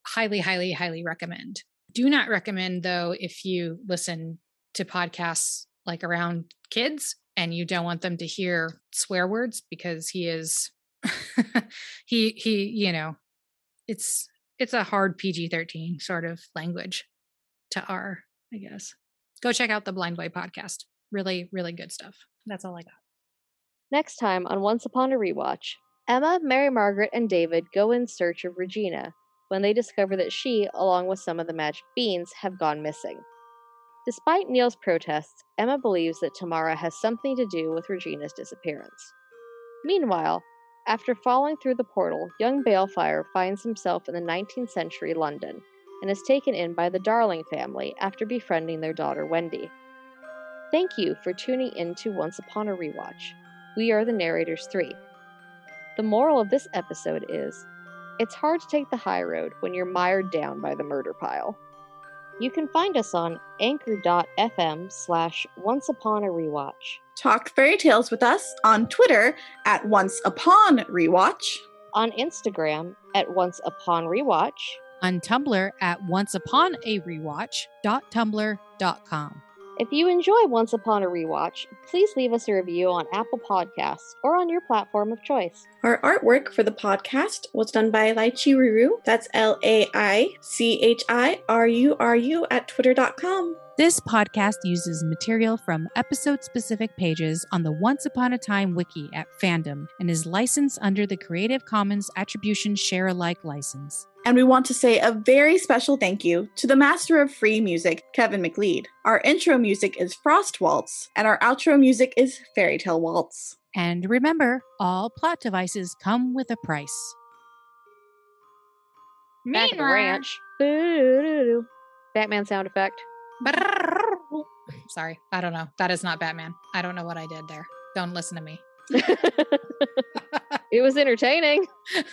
highly highly highly recommend do not recommend though if you listen to podcasts like around kids and you don't want them to hear swear words because he is he he you know it's it's a hard PG-13 sort of language to R, I guess. Go check out the Blind Boy podcast. Really, really good stuff. That's all I got. Next time on Once Upon a Rewatch, Emma, Mary Margaret, and David go in search of Regina when they discover that she, along with some of the magic beans, have gone missing. Despite Neal's protests, Emma believes that Tamara has something to do with Regina's disappearance. Meanwhile, after falling through the portal, young Baelfire finds himself in the 19th century London and is taken in by the Darling family after befriending their daughter Wendy. Thank you for tuning in to Once Upon a Rewatch. We are the Narrators 3. The moral of this episode is it's hard to take the high road when you're mired down by the murder pile. You can find us on anchor.fm slash once upon a rewatch. Talk fairy tales with us on Twitter at Once Upon Rewatch. On Instagram at once upon rewatch. On Tumblr at onceupon.a-rewatch.tumblr.com. If you enjoy Once Upon a Rewatch, please leave us a review on Apple Podcasts or on your platform of choice. Our artwork for the podcast was done by Laichi Ruru. That's L A I C H I R U R U at twitter.com. This podcast uses material from episode specific pages on the Once Upon a Time wiki at Fandom and is licensed under the Creative Commons Attribution Share Alike license. And we want to say a very special thank you to the master of free music, Kevin MacLeod. Our intro music is Frost Waltz, and our outro music is Fairy Tale Waltz. And remember, all plot devices come with a price. Back at the ranch. Batman sound effect. Sorry, I don't know. That is not Batman. I don't know what I did there. Don't listen to me. it was entertaining.